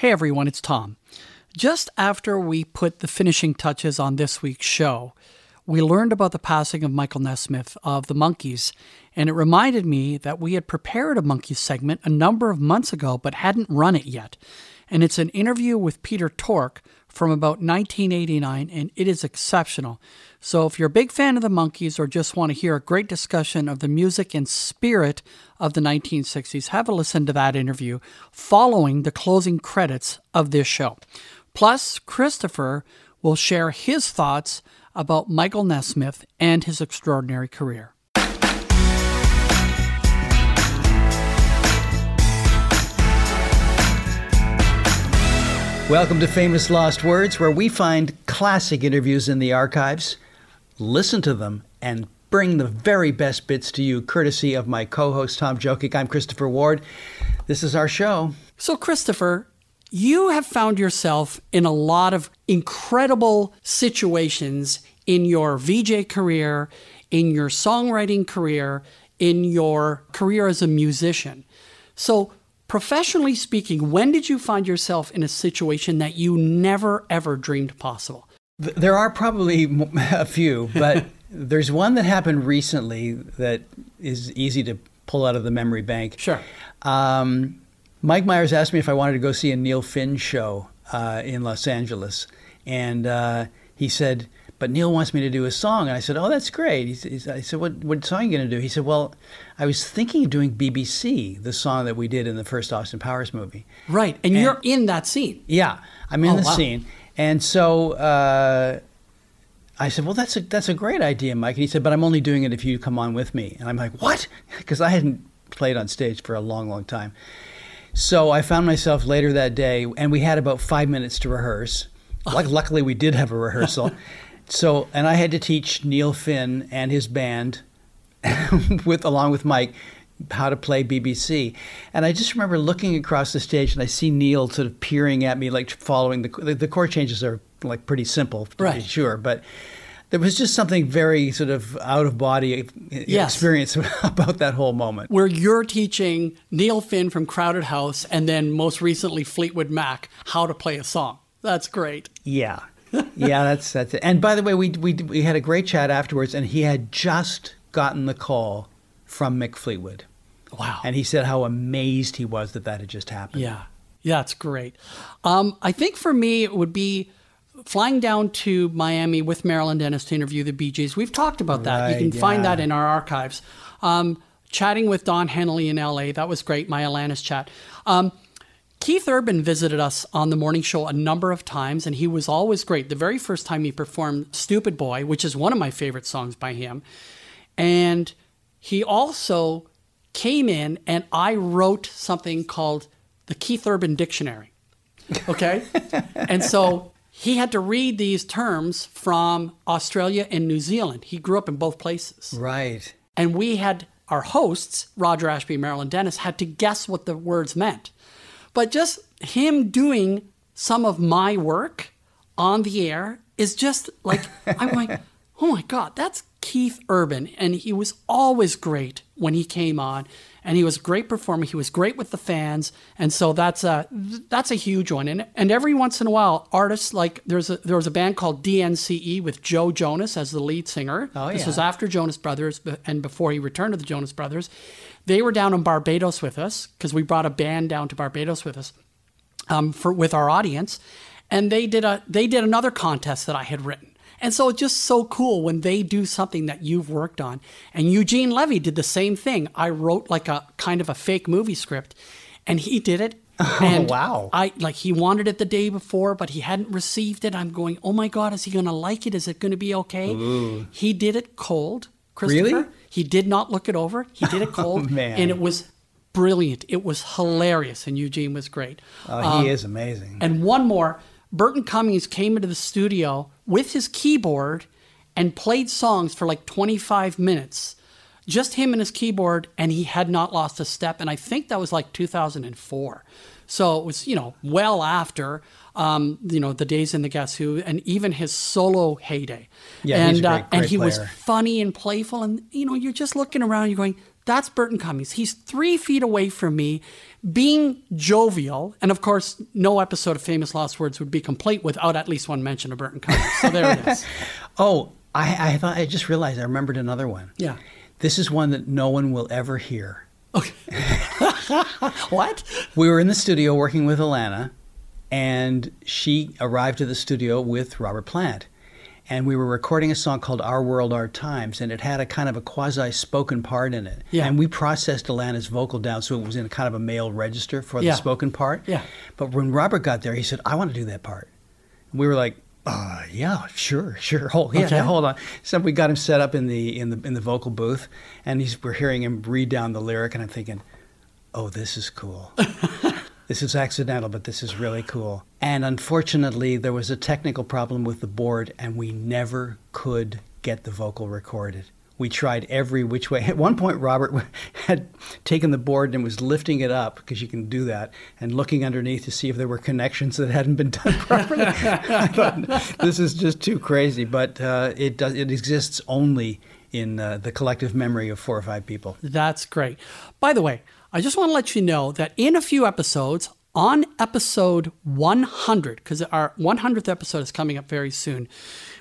Hey everyone, it's Tom. Just after we put the finishing touches on this week's show, we learned about the passing of Michael Nesmith of the Monkees, and it reminded me that we had prepared a Monkees segment a number of months ago but hadn't run it yet. And it's an interview with Peter Tork from about 1989, and it is exceptional. So, if you're a big fan of the Monkees or just want to hear a great discussion of the music and spirit of the 1960s, have a listen to that interview following the closing credits of this show. Plus, Christopher will share his thoughts about Michael Nesmith and his extraordinary career. Welcome to Famous Lost Words, where we find classic interviews in the archives, listen to them, and bring the very best bits to you, courtesy of my co host, Tom Jokic. I'm Christopher Ward. This is our show. So, Christopher, you have found yourself in a lot of incredible situations in your VJ career, in your songwriting career, in your career as a musician. So, professionally speaking, when did you find yourself in a situation that you never ever dreamed possible? There are probably a few, but there's one that happened recently that is easy to pull out of the memory bank. Sure. Um, Mike Myers asked me if I wanted to go see a Neil Finn show uh, in Los Angeles, and uh, he said, "But Neil wants me to do a song." And I said, "Oh, that's great." I said, "What what song are you going to do?" He said, "Well, I was thinking of doing BBC, the song that we did in the first Austin Powers movie." Right, and, and you're in that scene. Yeah, I'm in Oh, the wow. scene, and so. Uh, I said, "Well, that's a that's a great idea, Mike." And he said, "But I'm only doing it if you come on with me." And I'm like, "What?" Because I hadn't played on stage for a long, long time. So I found myself later that day, and we had about five minutes to rehearse. Luck luckily, we did have a rehearsal. so, and I had to teach Neil Finn and his band, with along with Mike, how to play BBC. And I just remember looking across the stage, and I see Neil sort of peering at me, like following the the, the chord changes are like pretty simple, to be sure, but. There was just something very sort of out of body Yes. experience about that whole moment. Where you're teaching Neil Finn from Crowded House and then most recently Fleetwood Mac how to play a song. That's great. Yeah, yeah, that's that's it. And by the way, we we we had a great chat afterwards, and he had just gotten the call from Mick Fleetwood, Wow. and he said how amazed he was that that had just happened. Yeah, yeah, it's great. Um, I think for me, it would be flying down to Miami with Marilyn Dennis to interview the Bee Gees. We've talked about that. you Right, can find that in our archives. Um, chatting with Don Henley in LA, that was great. My Alanis chat. Um, Keith Urban visited us on the morning show a number of times, and he was always great. The very first time he performed Stupid Boy, which is one of my favorite songs by him. And he also came in, and I wrote something called the Keith Urban Dictionary. Okay? and so he had to read these terms from Australia and New Zealand. He grew up in both places. Right. And we had our hosts, Roger Ashby and Marilyn Dennis, had to guess what the words meant. But just him doing some of my work on the air is just like, I'm like, oh my God, that's Keith Urban. And he was always great when he came on. And he was a great performer. He was great with the fans. And so that's a, that's a huge one. And, and every once in a while, artists like there's a, there was a band called DNCE with Joe Jonas as the lead singer. Oh, This yeah. was after Jonas Brothers and before he returned to the Jonas Brothers. They were down in Barbados with us because we brought a band down to Barbados with us um, for with our audience, and they did a they did another contest that I had written. And so it's just so cool when they do something that you've worked on. And Eugene Levy did the same thing. I wrote like a kind of a fake movie script, and he did it. and wow. I like he wanted it the day before, but he hadn't received it. I'm going, oh my god, is he going to like it? Is it going to be okay? He did it cold. Christopher. Really? He did not look it over. He did it oh, cold, man. and it was brilliant. It was hilarious, and Eugene was great. Oh, he um, is amazing. And one more, Burton Cummings came into the studio with his keyboard and played songs for like 25 minutes. Just him and his keyboard, and he had not lost a step. And I think that was like 2004. So it was, you know, well after, um, you know, the days in the Guess Who, and even his solo heyday. Yeah, and he's a great- uh, and great he was funny and playful, and you know, you're just looking around, you're going, "That's Burton Cummings. He's three feet away from me. being jovial, and of course, no episode of Famous Lost Words would be complete without at least one mention of Burton Cummings. So there it is. oh, I, I thought I just realized I remembered another one. Yeah. This is one that no one will ever hear. Okay. what? We were in the studio working with Alannah, and she arrived to the studio with Robert Plant. And we were recording a song called Our World, Our Times, and it had a kind of a quasi spoken part in it. Yeah. And we processed Alannah's vocal down so it was in a kind of a male register for Yeah. the spoken part. Yeah. But when Robert got there, he said, I want to do that part. And we were like, uh, yeah, sure, sure. Hold, yeah, Okay. yeah, hold on. So we got him set up in the in the in the vocal booth, and he's, we're hearing him read down the lyric, and I'm thinking, oh, this is cool. this is accidental, but this is really cool. And unfortunately, there was a technical problem with the board, and we never could get the vocal recorded. We tried every which way. At one point, Robert had taken the board and was lifting it up because you can do that, and looking underneath to see if there were connections that hadn't been done properly. I thought this is just too crazy, but uh, it does. It exists only in uh, the collective memory of four or five people. That's great. By the way, I just want to let you know that in a few episodes, on episode 100, because our 100th episode is coming up very soon,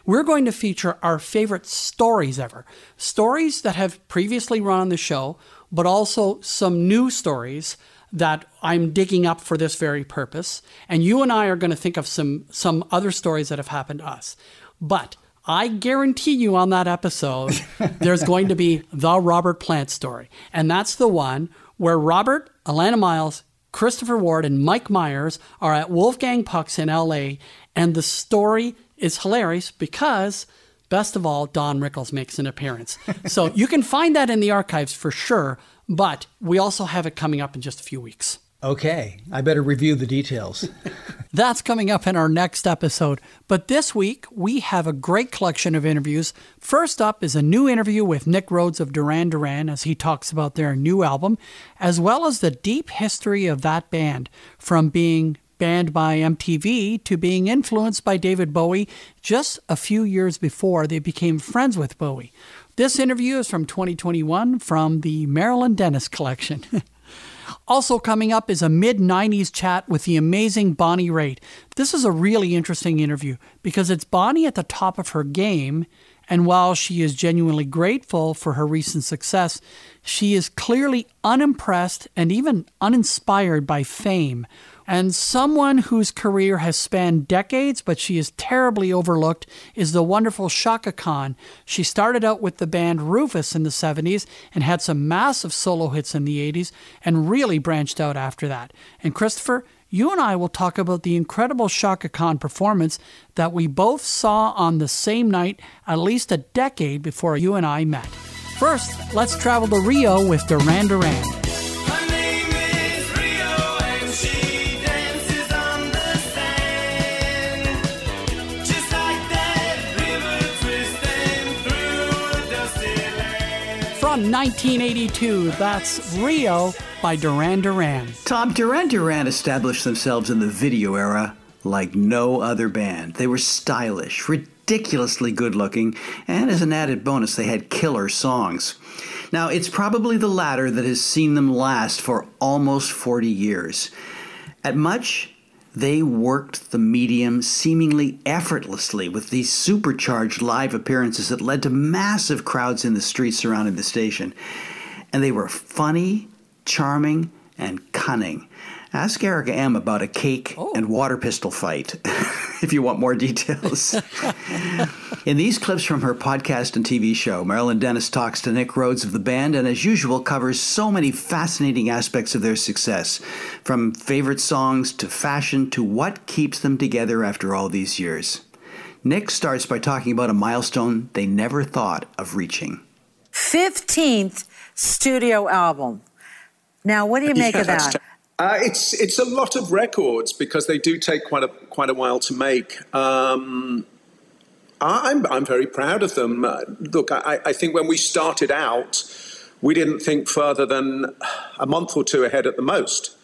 we're going to feature our favorite stories ever. Stories that have previously run on the show, but also some new stories that I'm digging up for this very purpose. And you and I are going to think of some some other stories that have happened to us. But I guarantee you on that episode, there's going to be the Robert Plant story. And that's the one where Robert, Alannah Myles, Christopher Ward, and Mike Myers are at Wolfgang Puck's in LA. And the story is hilarious because, best of all, Don Rickles makes an appearance. so you can find that in the archives for sure. But we also have it coming up in just a few weeks. Okay, I better review the details. That's coming up in our next episode. But this week, we have a great collection of interviews. First up is a new interview with Nick Rhodes of Duran Duran as he talks about their new album, as well as the deep history of that band from being banned by MTV to being influenced by David Bowie just a few years before they became friends with Bowie. This interview is from 2021 from the Marilyn Dennis collection. Also, coming up is a mid 90s chat with the amazing Bonnie Raitt. This is a really interesting interview because it's Bonnie at the top of her game, and while she is genuinely grateful for her recent success, she is clearly unimpressed and even uninspired by fame. And someone whose career has spanned decades, but she is terribly overlooked, is the wonderful Chaka Khan. She started out with the band Rufus in the 70s and had some massive solo hits in the 80s and really branched out after that. And Christopher, you and I will talk about the incredible Chaka Khan performance that we both saw on the same night at least a decade before you and I met. First, let's travel to Rio with Duran Duran. From 1982, that's Rio by Duran Duran. Tom, Duran Duran established themselves in the video era like no other band. They were stylish, ridiculously good looking, and as an added bonus, they had killer songs. Now, it's probably the latter that has seen them last for almost 40 years. At much, they worked the medium seemingly effortlessly with these supercharged live appearances that led to massive crowds in the streets surrounding the station. And they were funny, charming, and cunning. Ask Erica M about a cake oh. and water pistol fight if you want more details. In these clips from her podcast and TV show, Marilyn Dennis talks to Nick Rhodes of the band and, as usual, covers so many fascinating aspects of their success from favorite songs to fashion to what keeps them together after all these years. Nick starts by talking about a milestone they never thought of reaching. 15th studio album. Now, what do you make Yeah, of that? Uh, it's it's a lot of records because they do take quite a quite a while to make. Um, I'm I'm very proud of them. Uh, look, I, I think when we started out, we didn't think further than a month or two ahead at the most.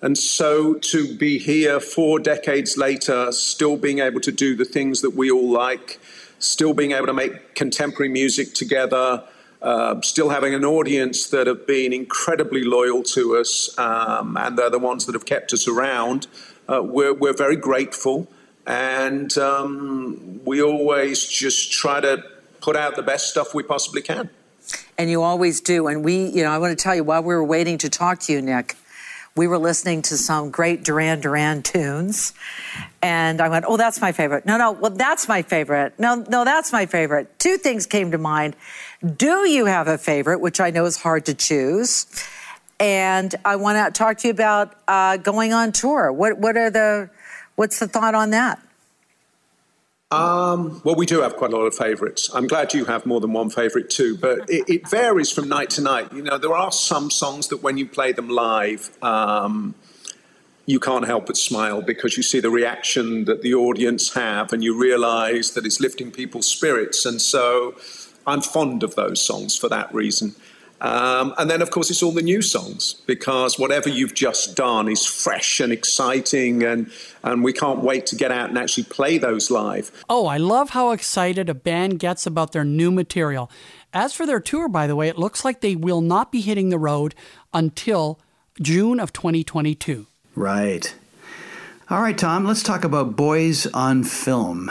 And so to be here four decades later, still being able to do the things that we all like, still being able to make contemporary music together, uh, still having an audience that have been incredibly loyal to us, um, and they're the ones that have kept us around. Uh, we're, we're very grateful, and um, we always just try to put out the best stuff we possibly can. And you always do. And we, you know, I want to tell you, while we were waiting to talk to you, Nick, we were listening to some great Duran Duran tunes. And I went, oh, that's my favorite. No, no, well, that's my favorite. No, no, that's my favorite. Two things came to mind. Do you have a favorite, which I know is hard to choose? And I want to talk to you about uh, going on tour. What, what are the, what's the thought on that? Um, well, we do have quite a lot of favourites. I'm glad you have more than one favourite too, but it, it varies from night to night. You know, there are some songs that when you play them live, um, you can't help but smile because you see the reaction that the audience have and you realise that it's lifting people's spirits. And so I'm fond of those songs for that reason. Um, and then, of course, it's all the new songs because whatever you've just done is fresh and exciting, and, and we can't wait to get out and actually play those live. Oh, I love how excited a band gets about their new material. As for their tour, by the way, it looks like they will not be hitting the road until June of 2022. Right. All right, Tom, let's talk about Boys on Film.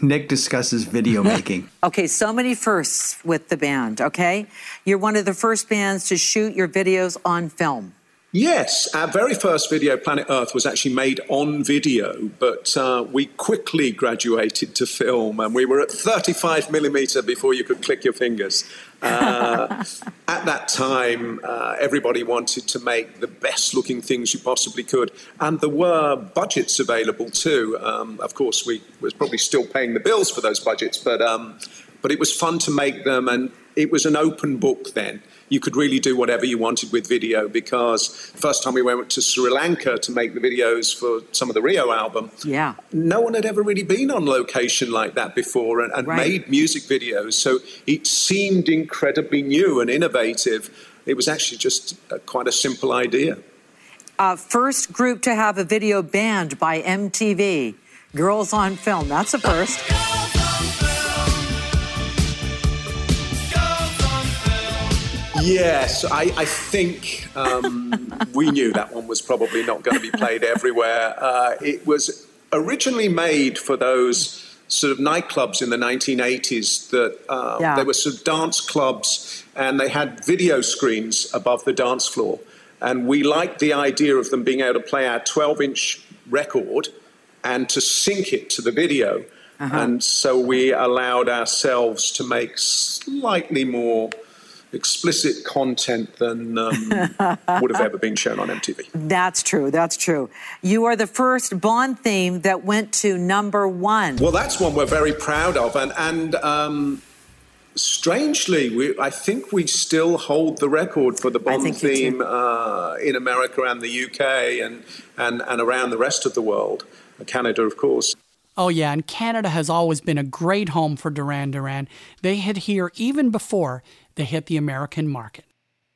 Nick discusses video making. Okay, so many firsts with the band, okay? You're one of the first bands to shoot your videos on film. Yes, our very first video, Planet Earth, was actually made on video, but uh, we quickly graduated to film, and we were at 35 millimeter before you could click your fingers. Uh, at that time, uh, everybody wanted to make the best looking things you possibly could, and there were budgets available too. Um, of course, we was probably still paying the bills for those budgets, but um, but it was fun to make them, and it was an open book then. You could really do whatever you wanted with video because first time we went to Sri Lanka to make the videos for some of the Rio album, Yeah. no one had ever really been on location like that before and, and Right. made music videos. So it seemed incredibly new and innovative. It was actually just uh, quite a simple idea. Uh, first group to have a video banned by MTV. Girls on Film. That's a first. Yes, I, I think um, we knew that one was probably not going to be played everywhere. Uh, it was originally made for those sort of nightclubs in the 1980s that uh, Yeah. they were sort of dance clubs and they had video screens above the dance floor. And we liked the idea of them being able to play our 12 inch record and to sync it to the video. And so we allowed ourselves to make slightly more explicit content than um, would have ever been shown on MTV. That's true. That's true. You are the first Bond theme that went to number one. Well, that's one we're very proud of, and and um, strangely, we, I think we still hold the record for the Bond think you do. theme uh, in America and the UK and, and and around the rest of the world, Canada, of course. Oh, yeah, and Canada has always been a great home for Duran Duran. They hit here even before they hit the American market.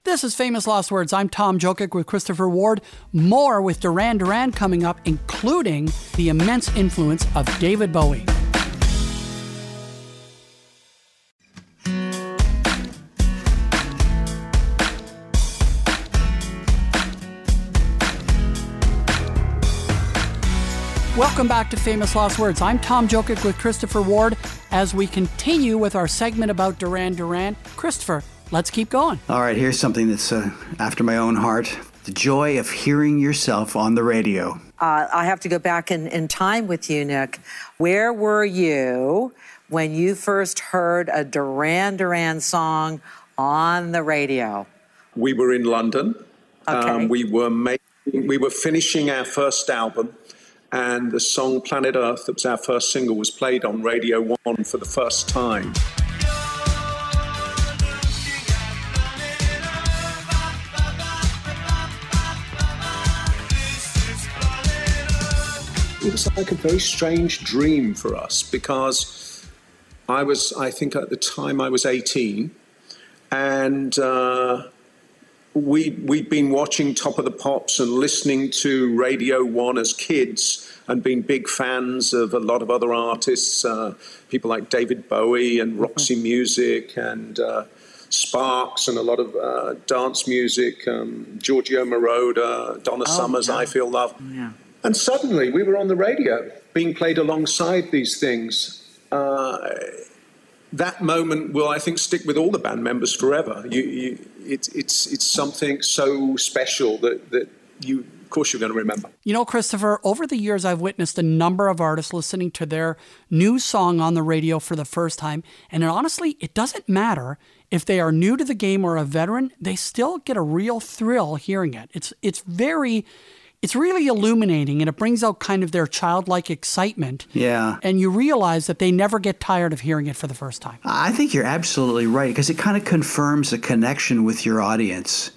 This is Famous Lost Words. I'm Tom Jokic with Christopher Ward. More with Duran Duran coming up, including the immense influence of David Bowie. Welcome back to Famous Lost Words. I'm Tom Jokic with Christopher Ward as we continue with our segment about Duran Duran. Christopher, let's keep going. All right, here's something that's uh, after my own heart the joy of hearing yourself on the radio. Uh, I have to go back in, in time with you, Nick. Where were you when you first heard a Duran Duran song on the radio? We were in London. Okay. Um, we were making, we were finishing our first album, and the song "Planet Earth" that was our first single was played on Radio One for the first time. It was like a very strange dream for us because I was, I think at the time I was 18, and uh, we we'd been watching Top of the Pops and listening to Radio One as kids, and been big fans of a lot of other artists, uh, people like David Bowie and Roxy Music and uh, Sparks and a lot of uh, dance music, um, Giorgio Moroder, Donna Summers, yeah. I Feel Love. Yeah. And suddenly we were on the radio being played alongside these things. Uh, that moment will, I think, stick with all the band members forever. You, you, it's, it's, it's something so special that, that you, of course, you're going to remember. You know, Christopher, over the years, I've witnessed a number of artists listening to their new song on the radio for the first time. And honestly, it doesn't matter if they are new to the game or a veteran, they still get a real thrill hearing it. It's, it's very, it's really illuminating and it brings out kind of their childlike excitement. Yeah. And you realize that they never get tired of hearing it for the first time. I think you're absolutely right because it kind of confirms a connection with your audience,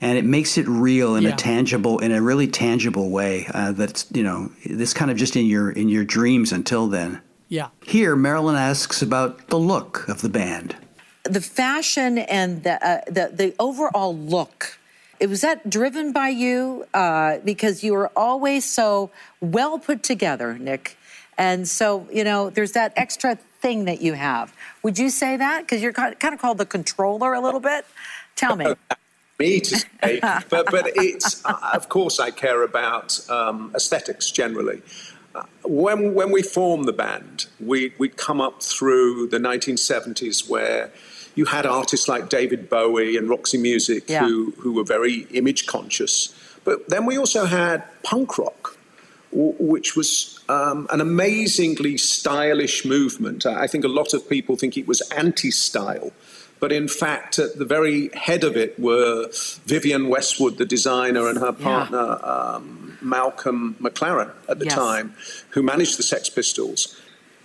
and it makes it real in Yeah. a tangible, in a really tangible way. Uh, that's you know, this kind of just in your in your dreams until then. Yeah. Here, Marilyn asks about the look of the band. The fashion and the, uh, the, the overall look. Was that driven by you uh, because you were always so well put together, Nick. And so, you know, there's that extra thing that you have. Would you say that? Because you're kind of called the controller a little bit. Tell me. me to say, but but it's uh, of course I care about um, aesthetics generally. Uh, when when we formed the band, we we'd come up through the 1970s where you had artists like David Bowie and Roxy Music Yeah. who who were very image conscious, but then we also had punk rock which was um, an amazingly stylish movement. I think a lot of people think it was anti style. But in fact, at the very head of it were Vivienne Westwood, the designer, and her partner, um, Malcolm McLaren, at the Yes. time, who managed the Sex Pistols.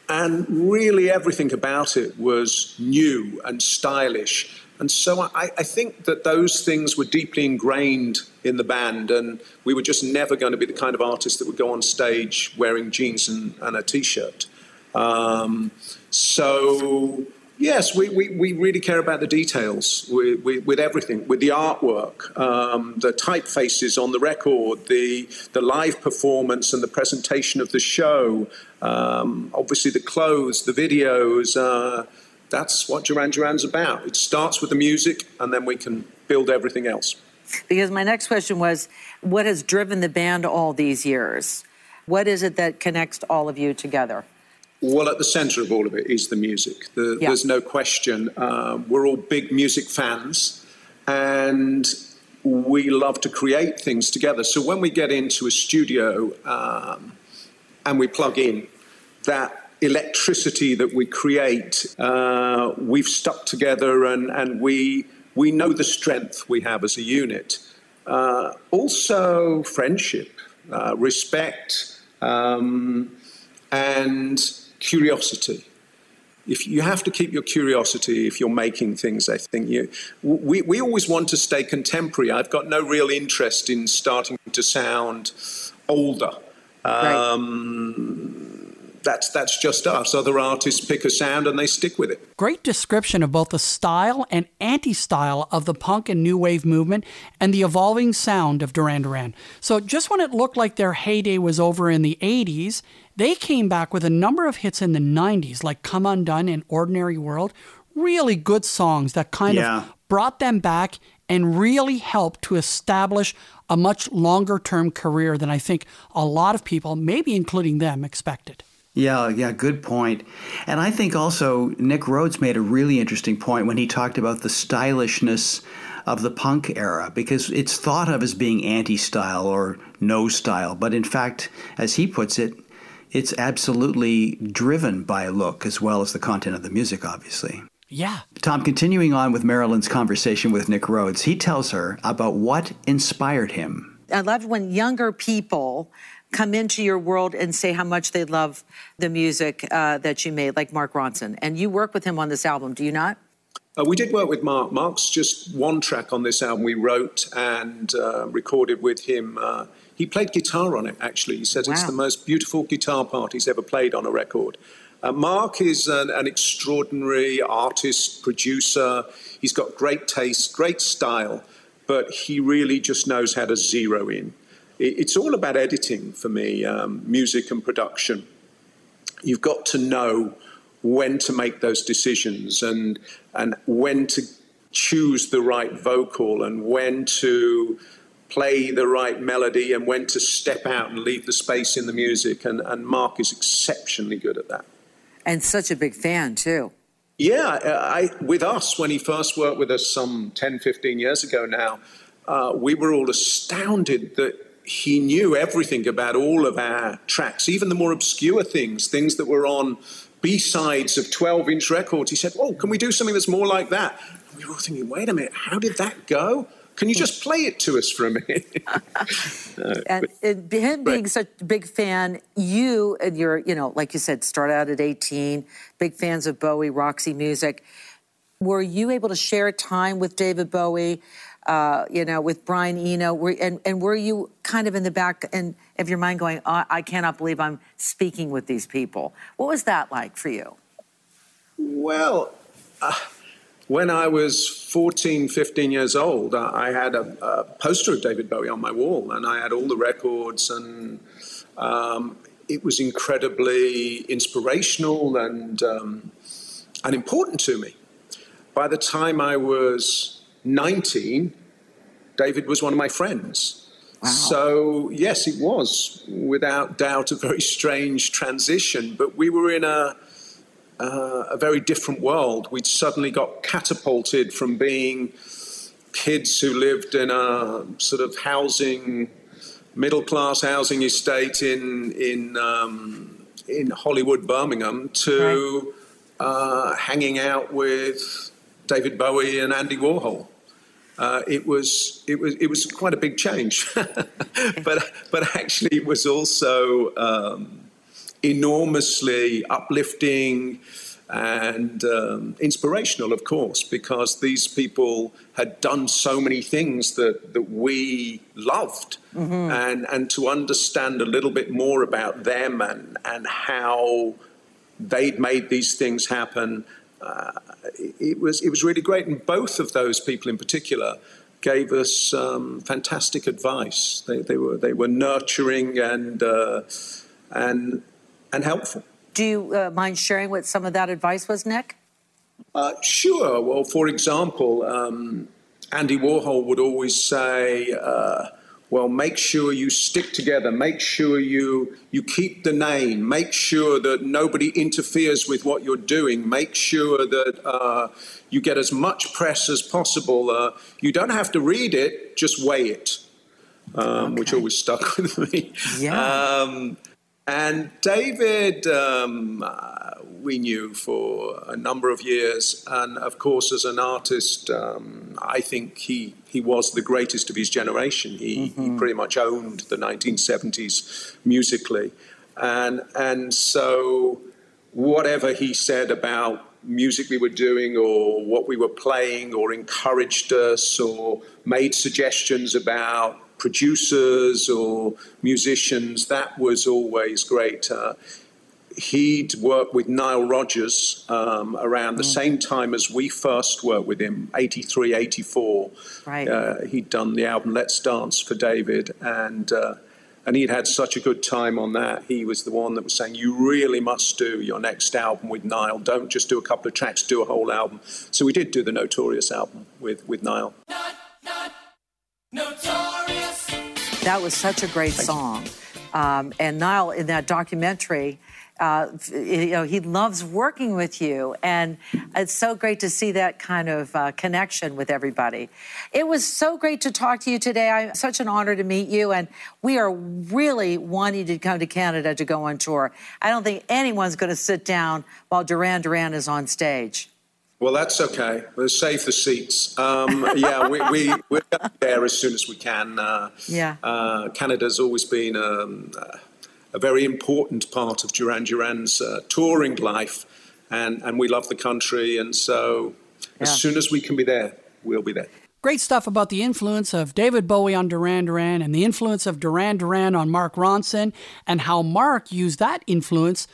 And really, everything about it was new and stylish. And so I, I think that those things were deeply ingrained in the band, and we were just never going to be the kind of artist that would go on stage wearing jeans and, and a t shirt. Um, so, yes, we, we, we really care about the details with, everything, with the artwork, um, the typefaces on the record, the, the live performance and the presentation of the show, um, obviously the clothes, the videos. Uh, that's what Duran Duran's about. It starts with the music, and then we can build everything else. Because my next question was what has driven the band all these years? What is it that connects all of you together? Well, at the center of all of it is the music. The, Yeah. There's no question. Um, we're all big music fans, and we love to create things together. So when we get into a studio um, and we plug in, that electricity that we create, uh, we've stuck together, and, and we we know the strength we have as a unit. Uh, also, friendship, uh, respect. Um, and curiosity. If you have to keep your curiosity if you're making things, I think you. We, we always want to stay contemporary. I've got no real interest in starting to sound older. Um, that's that's just us. Other artists pick a sound and they stick with it. Great description of both the style and anti style of the punk and new wave movement and the evolving sound of Duran Duran. So, just when it looked like their heyday was over in the 80s, they came back with a number of hits in the 90s, like Come Undone and Ordinary World. Really good songs that kind Yeah. of brought them back and really helped to establish a much longer term career than I think a lot of people, maybe including them, expected. Yeah, yeah, good point. And I think also Nick Rhodes made a really interesting point when he talked about the stylishness of the punk era because it's thought of as being anti style or no style. But in fact, as he puts it, it's absolutely driven by look as well as the content of the music, obviously. Yeah. Tom, continuing on with Marilyn's conversation with Nick Rhodes, he tells her about what inspired him. I loved when younger people come into your world and say how much they love the music uh, that you made, like Mark Ronson. And you work with him on this album, do you not? Uh, we did work with Mark. Mark's just one track on this album we wrote and uh, recorded with him. Uh, he played guitar on it, actually. He said it's the most beautiful guitar part he's ever played on a record. Uh, Mark is an, an extraordinary artist, producer. He's got great taste, great style, but he really just knows how to zero in. It, it's all about editing for me, um, music and production you've got to know when to make those decisions and and when to choose the right vocal and when to play the right melody and when to step out and leave the space in the music. And, and Mark is exceptionally good at that. And such a big fan, too. Yeah, I, with us, when he first worked with us some 10, 15 years ago now, uh, we were all astounded that he knew everything about all of our tracks, even the more obscure things, things that were on B sides of 12 inch records. He said, Oh, can we do something that's more like that? And we were all thinking, Wait a minute, how did that go? Can you just play it to us for a minute? Uh, and it, him being such a big fan, you and your, you know, like you said, start out at 18, big fans of Bowie, Roxy Music. Were you able to share time with David Bowie, uh, you know, with Brian Eno? Were, and, and were you kind of in the back and of your mind going, oh, I cannot believe I'm speaking with these people? What was that like for you? Well, uh, when I was 14, 15 years old, uh, I had a, a, poster of David Bowie on my wall, and I had all the records, and um, it was incredibly inspirational and um, and important to me. By the time I was 19, David was one of my friends. So, yes, it was without doubt a very strange transition, but we were in a, uh, a very different world. We'd suddenly got catapulted from being kids who lived in a sort of housing, middle class housing estate in, in, um, in Hollywood, Birmingham, to uh, hanging out with David Bowie and Andy Warhol. Uh, it was it was it was quite a big change, but but actually it was also um, enormously uplifting and um, inspirational, of course, because these people had done so many things that that we loved, and and to understand a little bit more about them and and how they'd made these things happen uh, it was it was really great, and both of those people in particular gave us um, fantastic advice. They, they were they were nurturing and uh, and and helpful. Do you uh, mind sharing what some of that advice was, Nick? Uh, sure. Well, for example, um, Andy Warhol would always say, uh, "Well, make sure you stick together. Make sure you you keep the name. Make sure that nobody interferes with what you're doing. Make sure that uh, you get as much press as possible. Uh, you don't have to read it; just weigh it." Um, Which always stuck with me. Yeah. Um, and David, um, uh, we knew for a number of years, and of course, as an artist, um, I think he he was the greatest of his generation. He, he pretty much owned the 1970s musically, and and so whatever he said about music we were doing or what we were playing or encouraged us or made suggestions about producers or musicians, that was always great. Uh, he'd worked with Nile Rodgers um, around the same time as we first worked with him, 83, 84. Right. Uh, he'd done the album Let's Dance for David, and uh, and he'd had such a good time on that. He was the one that was saying, "You really must do your next album with Nile. Don't just do a couple of tracks, do a whole album." So we did do the Notorious album with with Nile. Notorious. That was such a great song. Um, and Nile, in that documentary, uh, you know, he loves working with you, and it's so great to see that kind of uh, connection with everybody. It was so great to talk to you today. I'm such an honor to meet you, and we are really wanting to come to Canada to go on tour. I don't think anyone's going to sit down while Duran Duran is on stage. Well, that's okay. We'll save the seats. Um, yeah, we, we, we're there as soon as we can. Uh, Yeah. Uh, Canada's always been um, uh, a very important part of Duran Duran's uh, touring life, and, and we love the country. And so, as soon as we can be there, we'll be there. Great stuff about the influence of David Bowie on Duran Duran and the influence of Duran Duran on Mark Ronson and how Mark used that influence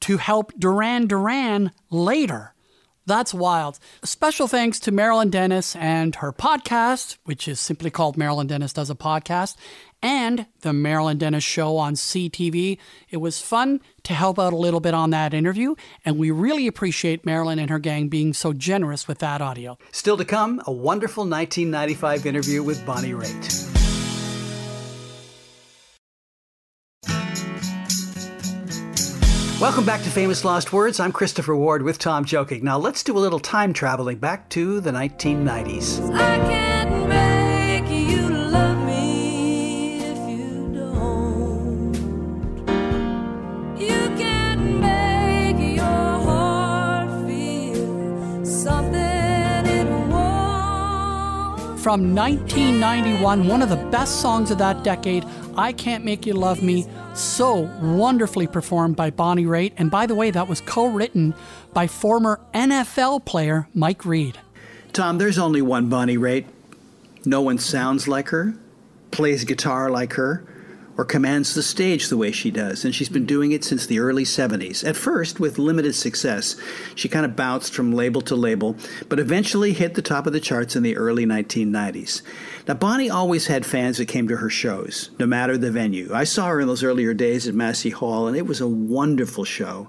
to help Duran Duran later. That's wild. Special thanks to Marilyn Dennis and her podcast, which is simply called Marilyn Dennis Does a Podcast, and The Marilyn Dennis Show on CTV. It was fun to help out a little bit on that interview, and we really appreciate Marilyn and her gang being so generous with that audio. Still to come, a wonderful 1995 interview with Bonnie Raitt. Welcome back to Famous Lost Words. I'm Christopher Ward with Tom Jokic. Now let's do a little time traveling back to the 1990s. From 1991, one of the best songs of that decade, I Can't Make You Love Me, so wonderfully performed by Bonnie Raitt. And by the way, that was co written by former NFL player Mike Reid. Tom, there's only one Bonnie Raitt. No one sounds like her, plays guitar like her, or commands the stage the way she does. And she's been doing it since the early 70s. At first, with limited success, she kind of bounced from label to label, but eventually hit the top of the charts in the early 1990s. Now, Bonnie always had fans that came to her shows, no matter the venue. I saw her in those earlier days at Massey Hall, and it was a wonderful show.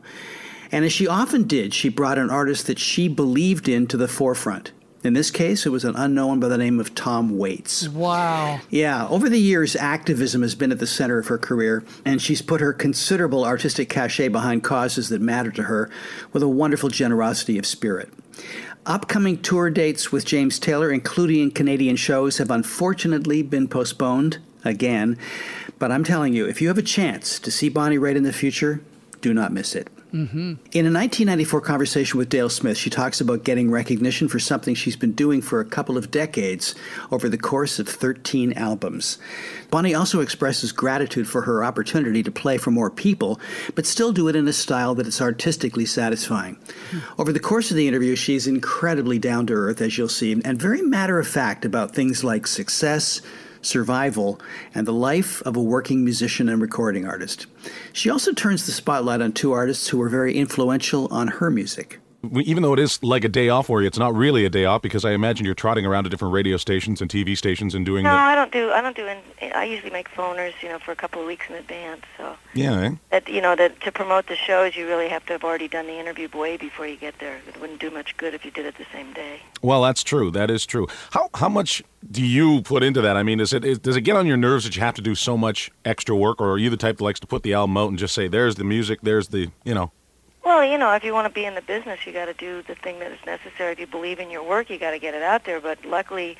And as she often did, she brought an artist that she believed in to the forefront. In this case, it was an unknown by the name of Tom Waits. Wow. Yeah, over the years, activism has been at the center of her career, and she's put her considerable artistic cachet behind causes that matter to her with a wonderful generosity of spirit. Upcoming tour dates with James Taylor, including Canadian shows, have unfortunately been postponed again. But I'm telling you, if you have a chance to see Bonnie Raitt in the future, do not miss it. Mm-hmm. In a 1994 conversation with Dale Smith, she talks about getting recognition for something she's been doing for a couple of decades over the course of 13 albums. Bonnie also expresses gratitude for her opportunity to play for more people, but still do it in a style that is artistically satisfying. Hmm. Over the course of the interview, she's incredibly down to earth, as you'll see, and very matter of fact about things like success, survival, and the life of a working musician and recording artist. She also turns the spotlight on two artists who were very influential on her music. Even though it is like a day off for you, it's not really a day off because I imagine you're trotting around to different radio stations and TV stations and doing No, the. I don't do. I don't do. In, I usually make phoners, you know, for a couple of weeks in advance. So Yeah, eh? that you know that to promote the shows, you really have to have already done the interview way before you get there. It wouldn't do much good if you did it the same day. Well, that's true. That is true. How how much do you put into that? I mean, is it is, does it get on your nerves that you have to do so much extra work, or are you the type that likes to put the album out and just say, "There's the music, there's the you know." Well, you know, if you want to be in the business, you got to do the thing that is necessary. If you believe in your work, you got to get it out there. But luckily,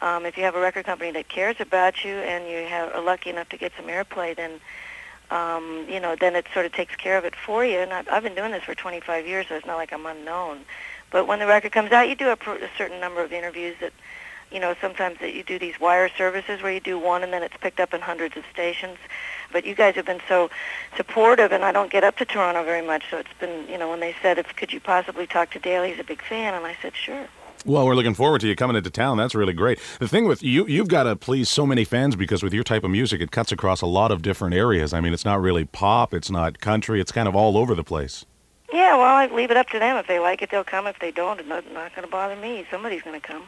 um, if you have a record company that cares about you and you have, are lucky enough to get some airplay, then um, you know, then it sort of takes care of it for you. And I've, I've been doing this for 25 years, so it's not like I'm unknown. But when the record comes out, you do a, pr- a certain number of interviews that, you know, sometimes that you do these wire services where you do one and then it's picked up in hundreds of stations. But you guys have been so supportive, and I don't get up to Toronto very much, so it's been, you know, when they said, if could you possibly talk to Dale, he's a big fan, and I said, sure. Well, we're looking forward to you coming into town. That's really great. The thing with you, you've got to please so many fans because with your type of music, it cuts across a lot of different areas. I mean, it's not really pop, it's not country, it's kind of all over the place. Yeah, well, I leave it up to them. If they like it, they'll come. If they don't, it's not, not going to bother me. Somebody's going to come.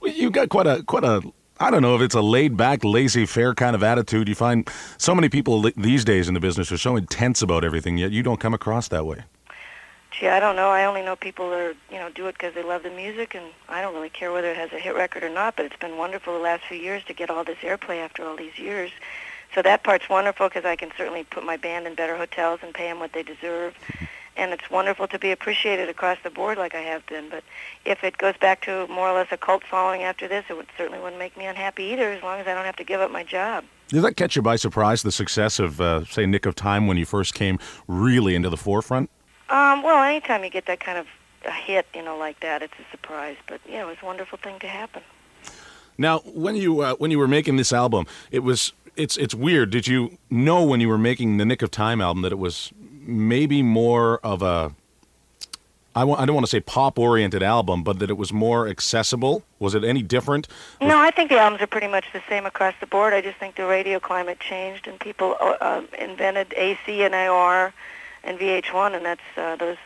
Well, You've got quite a quite a I don't know if it's a laid back, laissez faire kind of attitude. You find so many people these days in the business are so intense about everything, yet you don't come across that way. Gee, I don't know. I only know people that are, you know do it because they love the music, and I don't really care whether it has a hit record or not. But it's been wonderful the last few years to get all this airplay after all these years. So that part's wonderful because I can certainly put my band in better hotels and pay them what they deserve. And it's wonderful to be appreciated across the board like I have been. But if it goes back to more or less a cult following after this, it would certainly wouldn't make me unhappy either, as long as I don't have to give up my job. Did that catch you by surprise? The success of, uh, say, Nick of Time when you first came really into the forefront. Um, well, anytime you get that kind of a hit, you know, like that, it's a surprise. But yeah, it was a wonderful thing to happen. Now, when you uh, when you were making this album, it was it's it's weird. Did you know when you were making the Nick of Time album that it was maybe more of a I w- I don't want to say pop oriented album, but that it was more accessible? Was it any different? No, I think the albums are pretty much the same across the board. I just think the radio climate changed and people uh, uh, invented AC and AR and VH1, and that's uh, those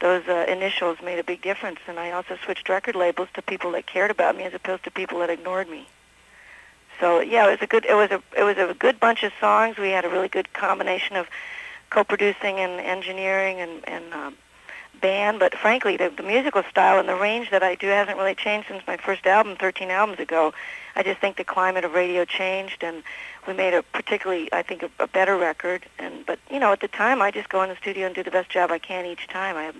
those uh, initials made a big difference. And I also switched record labels to people that cared about me as opposed to people that ignored me. So yeah, it was a good it was a it was a good bunch of songs. We had a really good combination of co-producing and engineering and and um, band. But frankly, the, the musical style and the range that I do hasn't really changed since my first album, 13 albums ago. I just think the climate of radio changed, and we made a particularly, I think, a, a better record. And but you know, at the time, I just go in the studio and do the best job I can each time. I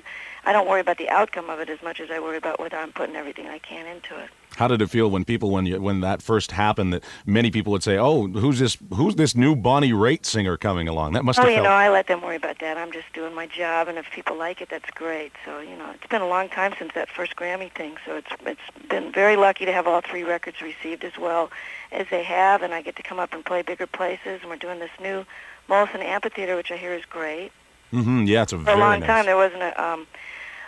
I don't worry about the outcome of it as much as I worry about whether I'm putting everything I can into it. How did it feel when people when you when that first happened that many people would say, "Oh, who's this who's this new Bonnie Raitt singer coming along?" That must Oh, have you know, I let them worry about that. I'm just doing my job, and if people like it, that's great. So, you know, it's been a long time since that first Grammy thing, so it's it's been very lucky to have all three records received as well as they have, and I get to come up and play bigger places, and we're doing this new Molson Amphitheater, which I hear is great. hmm yeah, it's a For a long nice. time, there wasn't a um,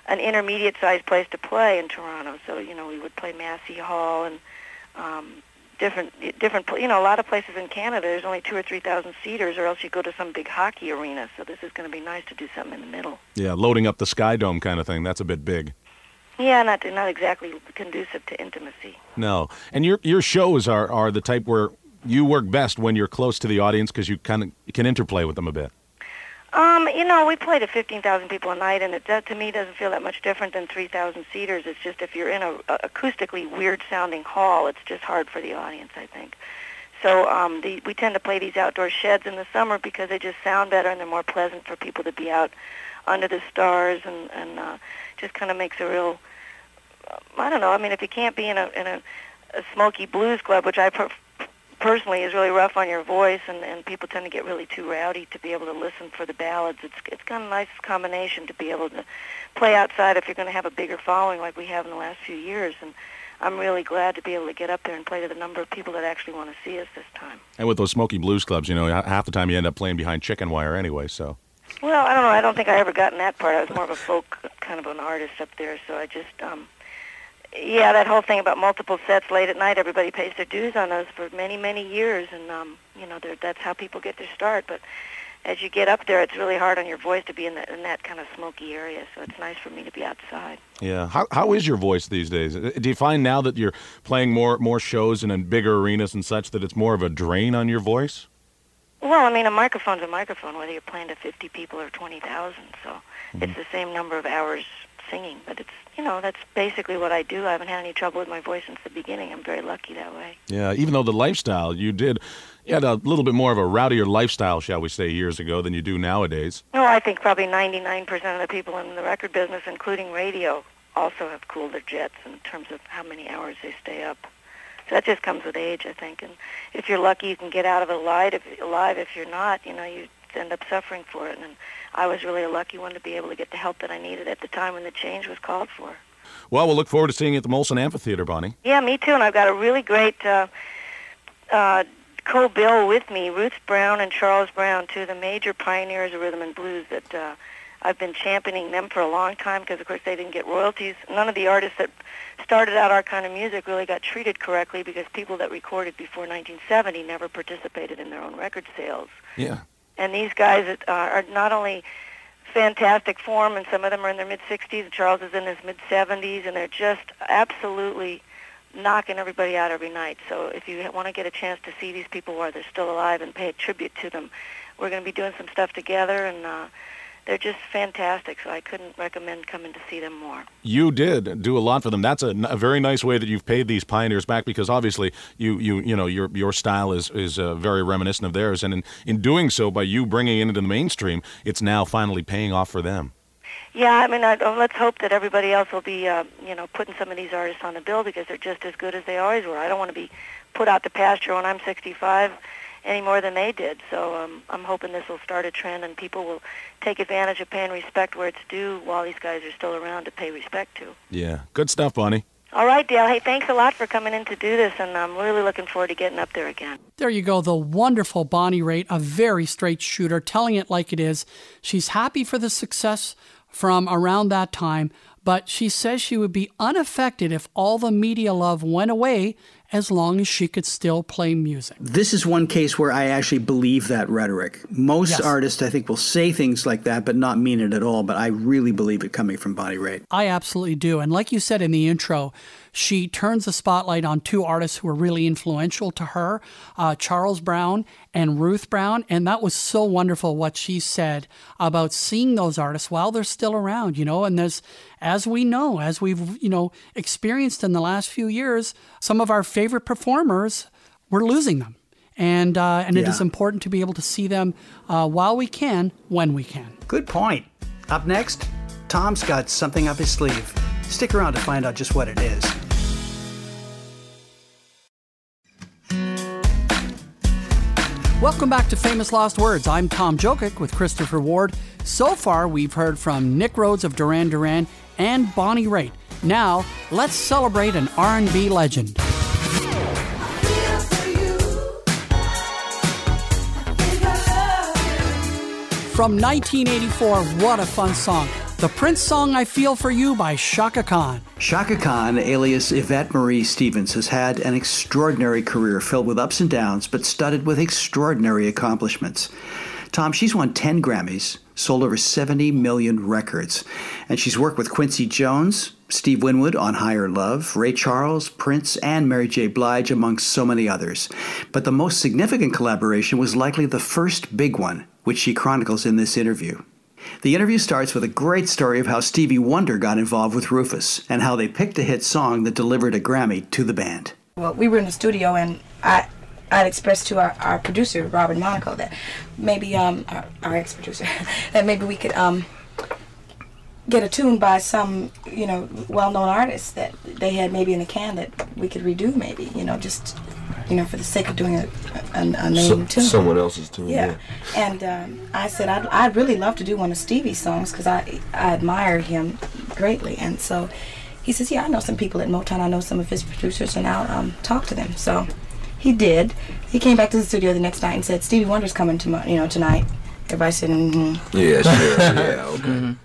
an intermediate-sized place to play in Toronto, so you know we would play Massey Hall and um, different different you know a lot of places in Canada. There's only two or three thousand seaters, or else you go to some big hockey arena. So this is going to be nice to do something in the middle. Yeah, loading up the Sky Dome kind of thing. That's a bit big. Yeah, not not exactly conducive to intimacy. No, and your your shows are are the type where you work best when you're close to the audience because you kind of you can interplay with them a bit. Um, you know, we play to 15,000 people a night, and it that to me doesn't feel that much different than 3,000 seaters. It's just if you're in a, a acoustically weird-sounding hall, it's just hard for the audience, I think. So um, the, we tend to play these outdoor sheds in the summer because they just sound better and they're more pleasant for people to be out under the stars, and and uh, just kind of makes a real. I don't know. I mean, if you can't be in a in a, a smoky blues club, which I per- personally is really rough on your voice, and, and people tend to get really too rowdy to be able to listen for the ballads. It's it's kind of a nice combination to be able to play outside if you're going to have a bigger following like we have in the last few years. And I'm really glad to be able to get up there and play to the number of people that actually want to see us this time. And with those smoky blues clubs, you know, half the time you end up playing behind chicken wire anyway. So Well, I don't know. I don't think I ever got in that part. I was more of a folk kind of an artist up there, so I just um yeah, that whole thing about multiple sets late at night, everybody pays their dues on those for many, many years and um, you know, that's how people get their start, but as you get up there, it's really hard on your voice to be in, the, in that kind of smoky area, so it's nice for me to be outside. yeah, how how is your voice these days? Uh, Do you find now that you're playing more more shows and in bigger arenas and such that it's more of a drain on your voice? Well, I mean, a microphone's a microphone, whether you're playing to 50 people or 20,000. So it's the same number of hours singing. But it's, you know, that's basically what I do. I haven't had any trouble with my voice since the beginning. I'm very lucky that way. Yeah, even though the lifestyle you did, you had a little bit more of a rowdier lifestyle, shall we say, years ago than you do nowadays. No, I think probably 99% of the people in the record business, including radio, also have cooled their jets in terms of how many hours they stay up. So that just comes with age, I think. And if you're lucky, you can get out of it alive. If, alive. if you're not, you know, you end up suffering for it. And I was really a lucky one to be able to get the help that I needed at the time when the change was called for. Well, we'll look forward to seeing you at the Molson Amphitheater, Bonnie. Yeah, me too. And I've got a really great uh, uh, co-bill with me, Ruth Brown and Charles Brown, two of the major pioneers of rhythm and blues that uh, I've been championing them for a long time because, of course, they didn't get royalties. None of the artists that started out our kind of music really got treated correctly because people that recorded before 1970 never participated in their own record sales. Yeah. And these guys are not only fantastic form, and some of them are in their mid 60s. Charles is in his mid 70s, and they're just absolutely knocking everybody out every night. So if you want to get a chance to see these people while they're still alive and pay a tribute to them, we're going to be doing some stuff together, and uh, they're just fantastic. So I couldn't recommend coming to see them more. You did do a lot for them. That's a, a very nice way that you've paid these pioneers back because obviously you you you know your your style is is uh, very reminiscent of theirs, and in, in doing so, by you bringing it into the mainstream, it's now finally paying off for them. Yeah, I mean, I, oh, let's hope that everybody else will be, uh, you know, putting some of these artists on the bill because they're just as good as they always were. I don't want to be put out to pasture when I'm 65 any more than they did. So um, I'm hoping this will start a trend and people will take advantage of paying respect where it's due while these guys are still around to pay respect to. Yeah, good stuff, Bonnie. All right, Dale. Hey, thanks a lot for coming in to do this, and I'm really looking forward to getting up there again. There you go, the wonderful Bonnie Raitt, a very straight shooter, telling it like it is. She's happy for the success from around that time, but she says she would be unaffected if all the media love went away as long as she could still play music. This is one case where I actually believe that rhetoric. Most Yes. artists, I think, will say things like that, but not mean it at all. But I really believe it coming from Bonnie Raitt. I absolutely do. And like you said in the intro, she turns the spotlight on two artists who were really influential to her uh, Charles Brown and Ruth Brown. And that was so wonderful what she said about seeing those artists while they're still around, you know. And there's, as we know, as we've, you know, experienced in the last few years, some of our favorite performers, we're losing them. And, uh, and it Yeah. is important to be able to see them uh, while we can, when we can. Good point. Up next, Tom's got something up his sleeve. Stick around to find out just what it is. Welcome back to Famous Lost Words. I'm Tom Jokic with Christopher Ward. So far, we've heard from Nick Rhodes of Duran Duran and Bonnie Raitt. Now, let's celebrate an R&B legend. From 1984, what a fun song. The Prince song I Feel For You by Chaka Khan. Chaka Khan, alias Yvette Marie Stevens, has had an extraordinary career filled with ups and downs, but studded with extraordinary accomplishments. Tom, she's won 10 Grammys, sold over 70 million records, and she's worked with Quincy Jones, Steve Winwood on Higher Love, Ray Charles, Prince, and Mary J. Blige, among so many others. But the most significant collaboration was likely the first big one, which she chronicles in this interview. The interview starts with a great story of how Stevie Wonder got involved with Rufus and how they picked a hit song that delivered a Grammy to the band. Well, we were in the studio, and I, I'd expressed to our, our producer, Robert Monaco, that maybe um our, our ex-producer, that maybe we could um get a tune by some you know well-known artist that they had maybe in the can that we could redo, maybe you know just you know for the sake of doing a a, a name tune. someone else's tune. Yeah, and um, I said I'd, I'd really love to do one of Stevie's songs because I I admire him greatly, and so he says, yeah, I know some people at Motown. I know some of his producers, and I'll um, talk to them. So he did. He came back to the studio the next night and said, Stevie Wonder's coming to you know tonight. Everybody said, mm-hmm. Yeah, sure. yeah, okay.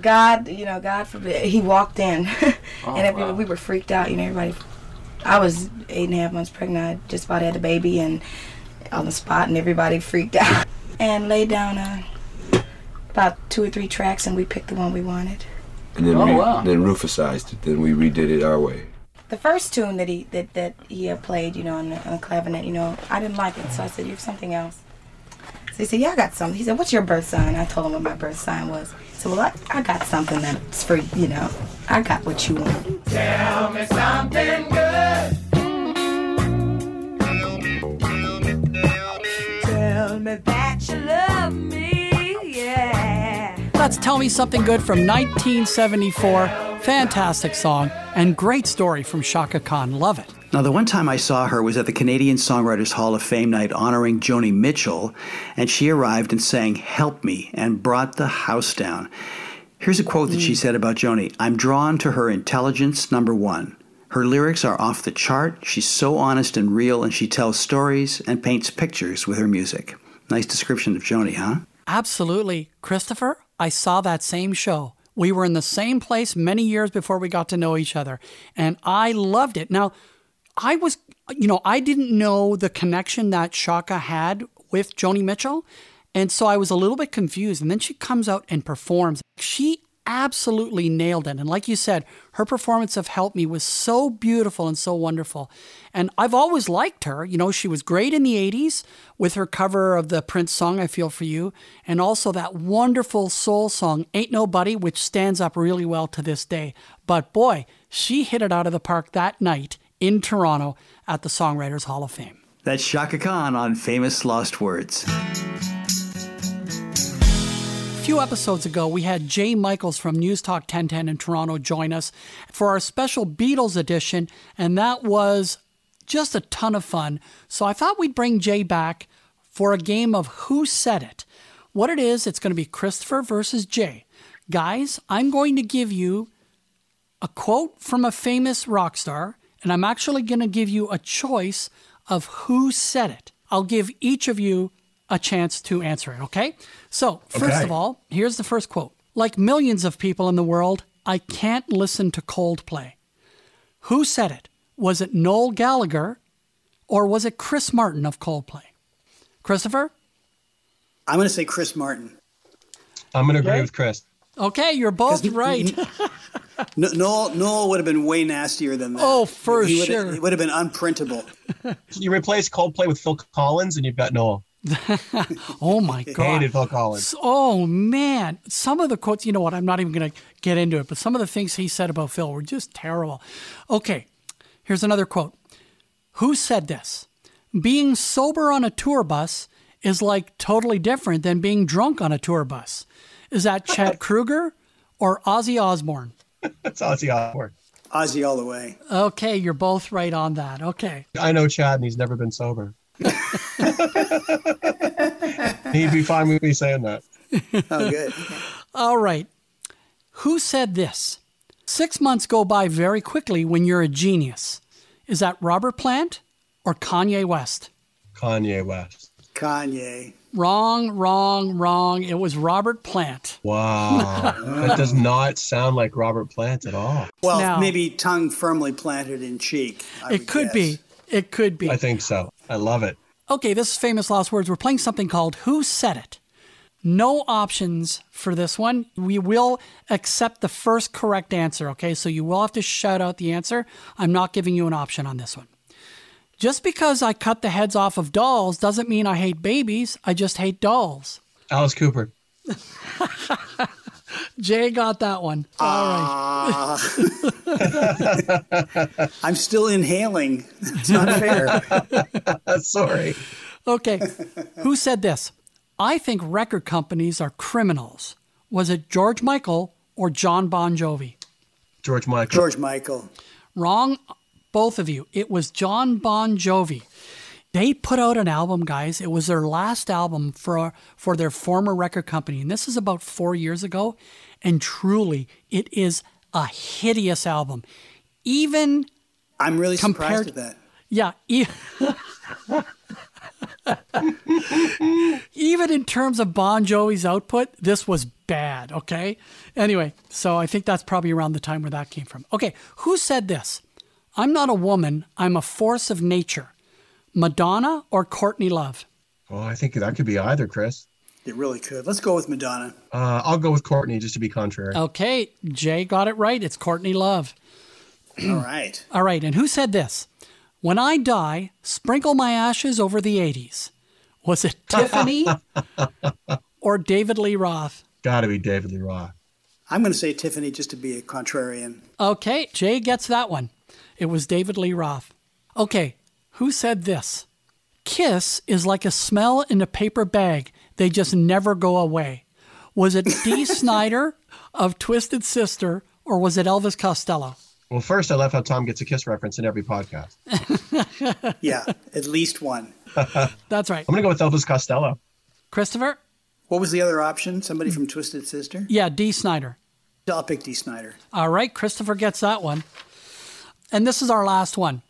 God, you know, God forbid. He walked in, Oh, and everybody, we were freaked out. You know, everybody. I was eight and a half months pregnant. I just about had a baby, and on the spot, and everybody freaked out. And laid down uh, about two or three tracks, and we picked the one we wanted. And then Oh, we wow. then Rufusized it. Then we redid it our way. The first tune that he that that he had played, you know, on the, on the clavinet, you know, I didn't like it, so I said, "You have something else." So he said, "Yeah, I got something." He said, "What's your birth sign?" I told him what my birth sign was. He said, "Well, I, I got something that's for you know, I got what you want." Tell me something good. Tell me that you love me, yeah. That's Tell Me Something Good from 1974. Fantastic song and great story from Chaka Khan. Love it. Now, the one time I saw her was at the Canadian Songwriters Hall of Fame night honoring Joni Mitchell, and she arrived and sang Help Me and brought the house down. Here's a quote that she mm. said about Joni I'm drawn to her intelligence, number one. Her lyrics are off the chart. She's so honest and real, and she tells stories and paints pictures with her music. Nice description of Joni, huh? Absolutely. Christopher, I saw that same show. We were in the same place many years before we got to know each other, and I loved it. Now, I was, you know, I didn't know the connection that Chaka had with Joni Mitchell, and so I was a little bit confused. And then she comes out and performs. She absolutely nailed it. And like you said, her performance of Help Me was so beautiful and so wonderful. And I've always liked her. You know, she was great in the 80s with her cover of the Prince song, I Feel For You, and also that wonderful soul song, Ain't Nobody, which stands up really well to this day. But boy, she hit it out of the park that night in Toronto at the Songwriters Hall of Fame. That's Chaka Khan on Famous Lost Words. A few episodes ago, we had Jay Michaels from News Talk 1010 in Toronto join us for our special Beatles edition, and that was just a ton of fun. So I thought we'd bring Jay back for a game of Who Said It. What it is, it's going to be Christopher versus Jay. Guys, I'm going to give you a quote from a famous rock star, and I'm actually going to give you a choice of who said it. I'll give each of you a chance to answer it, okay? So, first Okay. of all, here's the first quote Like millions of people in the world, I can't listen to Coldplay. Who said it? Was it Noel Gallagher or was it Chris Martin of Coldplay? Christopher? I'm going to say Chris Martin. I'm going to agree with Chris. Okay, you're both right. he- No- Noel, Noel would have been way nastier than that. Oh, for He would- sure. It would have been unprintable. You replace Coldplay with Phil Collins, and you've got Noel. Oh my god. Hated Phil Collins. Oh man, some of the quotes. You know what? I'm not even going to get into it, but some of the things he said about Phil were just terrible. Okay, here's another quote. Who said this? Being sober on a tour bus is like totally different than being drunk on a tour bus. Is that Chad Kroeger or Ozzy Osbourne? That's Ozzy Osbourne. Ozzy all the way. Okay, you're both right on that. Okay. I know Chad, and he's never been sober. He'd be fine with me saying that. Oh, good. All right. Who said this? Six months go by very quickly when you're a genius. Is that Robert Plant or Kanye West? Kanye West. Kanye. Wrong, wrong, wrong. It was Robert Plant. Wow. that does not sound like Robert Plant at all. Well, Now- maybe tongue firmly planted in cheek. I It could guess. be. It could be. I think so. I love it. Okay, this is famous last words. We're playing something called Who Said It? No options for this one. We will accept the first correct answer, okay? So you will have to shout out the answer. I'm not giving you an option on this one. Just because I cut the heads off of dolls doesn't mean I hate babies. I just hate dolls. Alice Cooper. Jay got that one. All right. Ah. I'm still inhaling. It's not fair. Sorry. Okay. Who said this? I think record companies are criminals. Was it George Michael or Jon Bon Jovi? George Michael. George Michael. Wrong, both of you. It was Jon Bon Jovi. They put out an album, guys. It was their last album for for their former record company, and this is about four years ago. And truly, it is a hideous album. Even I'm really Compared- surprised at that. yeah, e- even in terms of Bon Jovi's output, this was bad. Okay. Anyway, so I think that's probably around the time where that came from. Okay, who said this? I'm not a woman. I'm a force of nature. Madonna or Courtney Love? Oh, I think that could be either, Chris. It really could. Let's go with Madonna. Uh, I'll go with Courtney just to be contrary. Okay, Jay got it right. It's Courtney Love. All right. All right, and who said this? When I die, sprinkle my ashes over the 80s. Was it Tiffany or David Lee Roth? Gotta be David Lee Roth. I'm going to say Tiffany just to be a contrarian. Okay, Jay gets that one. It was David Lee Roth. Okay, who said this? Kiss is like a smell in a paper bag. They just never go away. Was it Dee Snider of Twisted Sister or was it Elvis Costello? Well, first, I love how Tom gets a Kiss reference in every podcast. Yeah, at least one. That's right. I'm gonna go with Elvis Costello. Christopher? What was the other option? Somebody from Twisted Sister? Yeah, Dee Snider. I'll pick D. Snider. All right, Christopher gets that one. And this is our last one.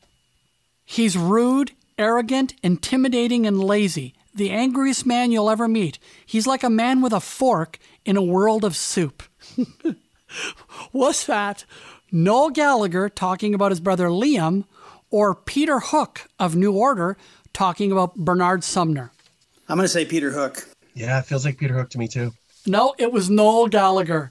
He's rude, arrogant, intimidating, and lazy. The angriest man you'll ever meet. He's like a man with a fork in a world of soup. Was that Noel Gallagher talking about his brother Liam or Peter Hook of New Order talking about Bernard Sumner? I'm going to say Peter Hook. Yeah, it feels like Peter Hook to me too. No, it was Noel Gallagher.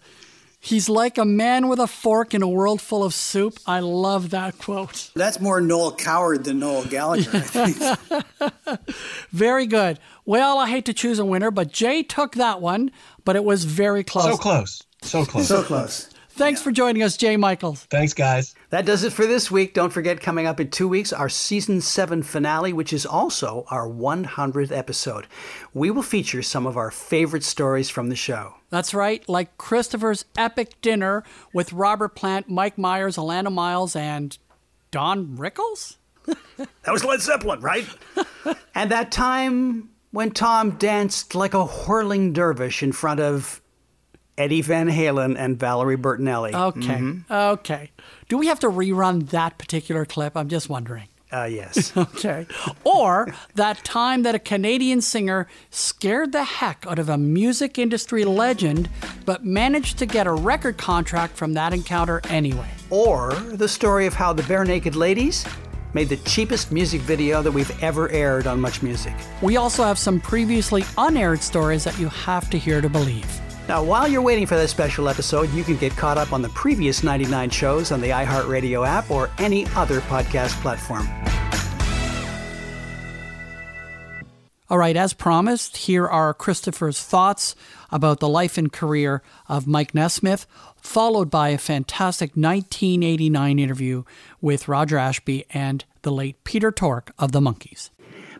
He's like a man with a fork in a world full of soup. I love that quote. That's more Noel Coward than Noel Gallagher, I think. Very good. Well, I hate to choose a winner, but Jay took that one, but it was very close. So close. So close. So close. Thanks for joining us, Jay Michaels. Thanks, guys. That does it for this week. Don't forget, coming up in two weeks, our season seven finale, which is also our 100th episode. We will feature some of our favorite stories from the show. That's right, like Christopher's epic dinner with Robert Plant, Mike Myers, Alannah Myles, and Don Rickles? That was Led Zeppelin, right? and that time when Tom danced like a whirling dervish in front of Eddie Van Halen and Valerie Bertinelli. Okay, okay. Do we have to rerun that particular clip? I'm just wondering. Uh, yes. Okay. Or that time that a Canadian singer scared the heck out of a music industry legend, but managed to get a record contract from that encounter anyway. or the story of how the Barenaked Ladies made the cheapest music video that we've ever aired on MuchMusic. We also have some previously unaired stories that you have to hear to believe. Now, while you're waiting for this special episode, you can get caught up on the previous 99 shows on the iHeartRadio app or any other podcast platform. All right, as promised, here are Christopher's thoughts about the life and career of Mike Nesmith, followed by a fantastic 1989 interview with Roger Ashby and the late Peter Tork of the Monkees.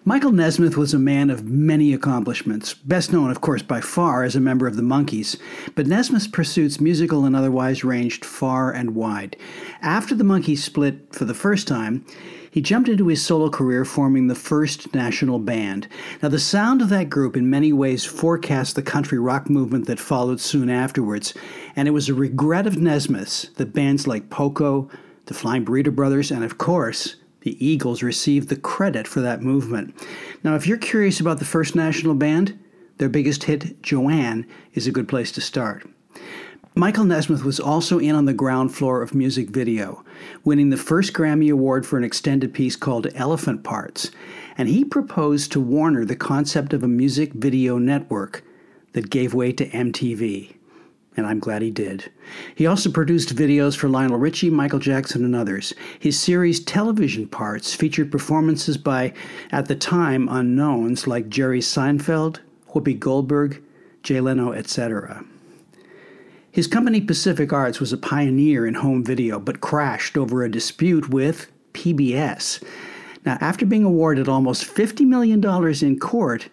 Michael Nesmith was a man of many accomplishments, best known, of course, by far as a member of the Monkees. But Nesmith's pursuits, musical and otherwise, ranged far and wide. After the Monkees split for the first time, he jumped into his solo career forming the First National Band. Now, the sound of that group in many ways forecast the country rock movement that followed soon afterwards, and it was a regret of Nesmith's that bands like Poco, the Flying Burrito Brothers, and of course, the Eagles received the credit for that movement. Now, if you're curious about the First National Band, their biggest hit, Joanne, is a good place to start. Michael Nesmith was also in on the ground floor of music video, winning the first Grammy Award for an extended piece called Elephant Parts, and he proposed to Warner the concept of a music video network that gave way to MTV. And I'm glad he did. He also produced videos for Lionel Richie, Michael Jackson, and others. His series Television Parts featured performances by, at the time, unknowns like Jerry Seinfeld, Whoopi Goldberg, Jay Leno, etc. His company Pacific Arts was a pioneer in home video, but crashed over a dispute with PBS. Now, after being awarded almost $50 million in court,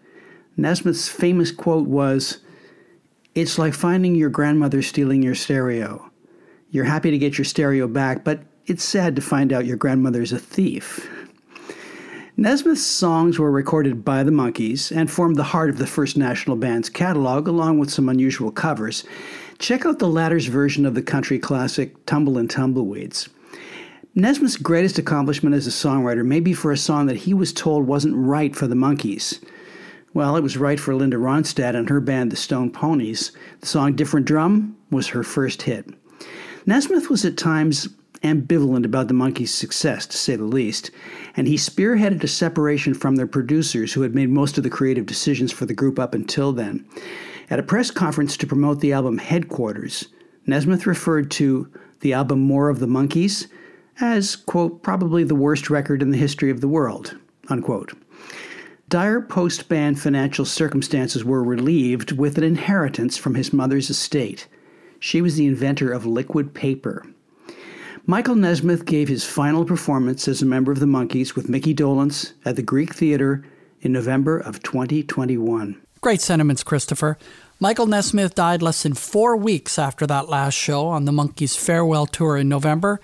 Nesmith's famous quote was It's like finding your grandmother stealing your stereo. You're happy to get your stereo back, but it's sad to find out your grandmother's a thief. Nesmith's songs were recorded by the Monkees and formed the heart of the First National Band's catalog, along with some unusual covers. Check out the latter's version of the country classic Tumble and Tumbleweeds. Nesmith's greatest accomplishment as a songwriter may be for a song that he was told wasn't right for the Monkees. Well, it was right for Linda Ronstadt and her band, the Stone Ponies. The song Different Drum was her first hit. Nesmith was at times ambivalent about the Monkees' success, to say the least, and he spearheaded a separation from their producers who had made most of the creative decisions for the group up until then. At a press conference to promote the album Headquarters, Nesmith referred to the album More of the Monkees as, quote, probably the worst record in the history of the world, unquote. Dire post ban financial circumstances were relieved with an inheritance from his mother's estate. She was the inventor of liquid paper. Michael Nesmith gave his final performance as a member of the Monkees with Mickey Dolenz at the Greek Theater in November of 2021. Great sentiments, Christopher. Michael Nesmith died less than four weeks after that last show on the Monkees' farewell tour in November,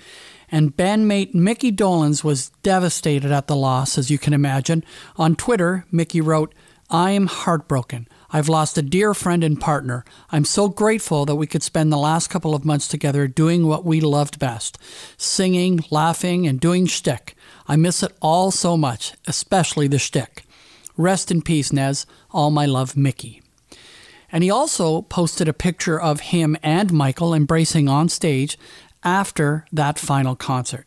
and bandmate Mickey Dolenz was devastated at the loss, as you can imagine. On Twitter, Mickey wrote, I am heartbroken. I've lost a dear friend and partner. I'm so grateful that we could spend the last couple of months together doing what we loved best singing, laughing, and doing shtick. I miss it all so much, especially the shtick. Rest in peace, Nez. All my love, Mickey. And he also posted a picture of him and Michael embracing on stage after that final concert.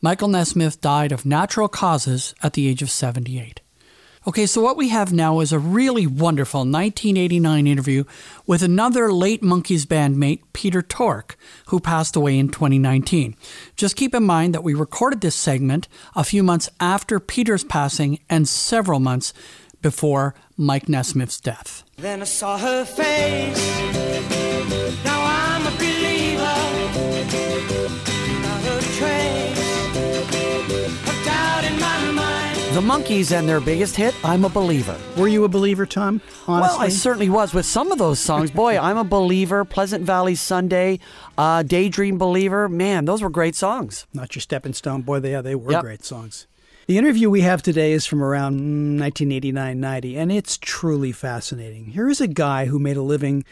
Michael Nesmith died of natural causes at the age of 78. Okay, so what we have now is a really wonderful 1989 interview with another late Monkees bandmate, Peter Tork, who passed away in 2019. Just keep in mind that we recorded this segment a few months after Peter's passing and several months before Mike Nesmith's death. Then I saw her face. Now I'm a The Monkees and their biggest hit, I'm a Believer. Were you a believer, Tom? Honestly? Well, I certainly was with some of those songs. Boy, I'm a Believer, Pleasant Valley Sunday, uh, Daydream Believer. Man, those were great songs. Not your stepping stone. Boy, they, they were Yep. great songs. The interview we have today is from around 1989 90, and it's truly fascinating. Here is a guy who made a living,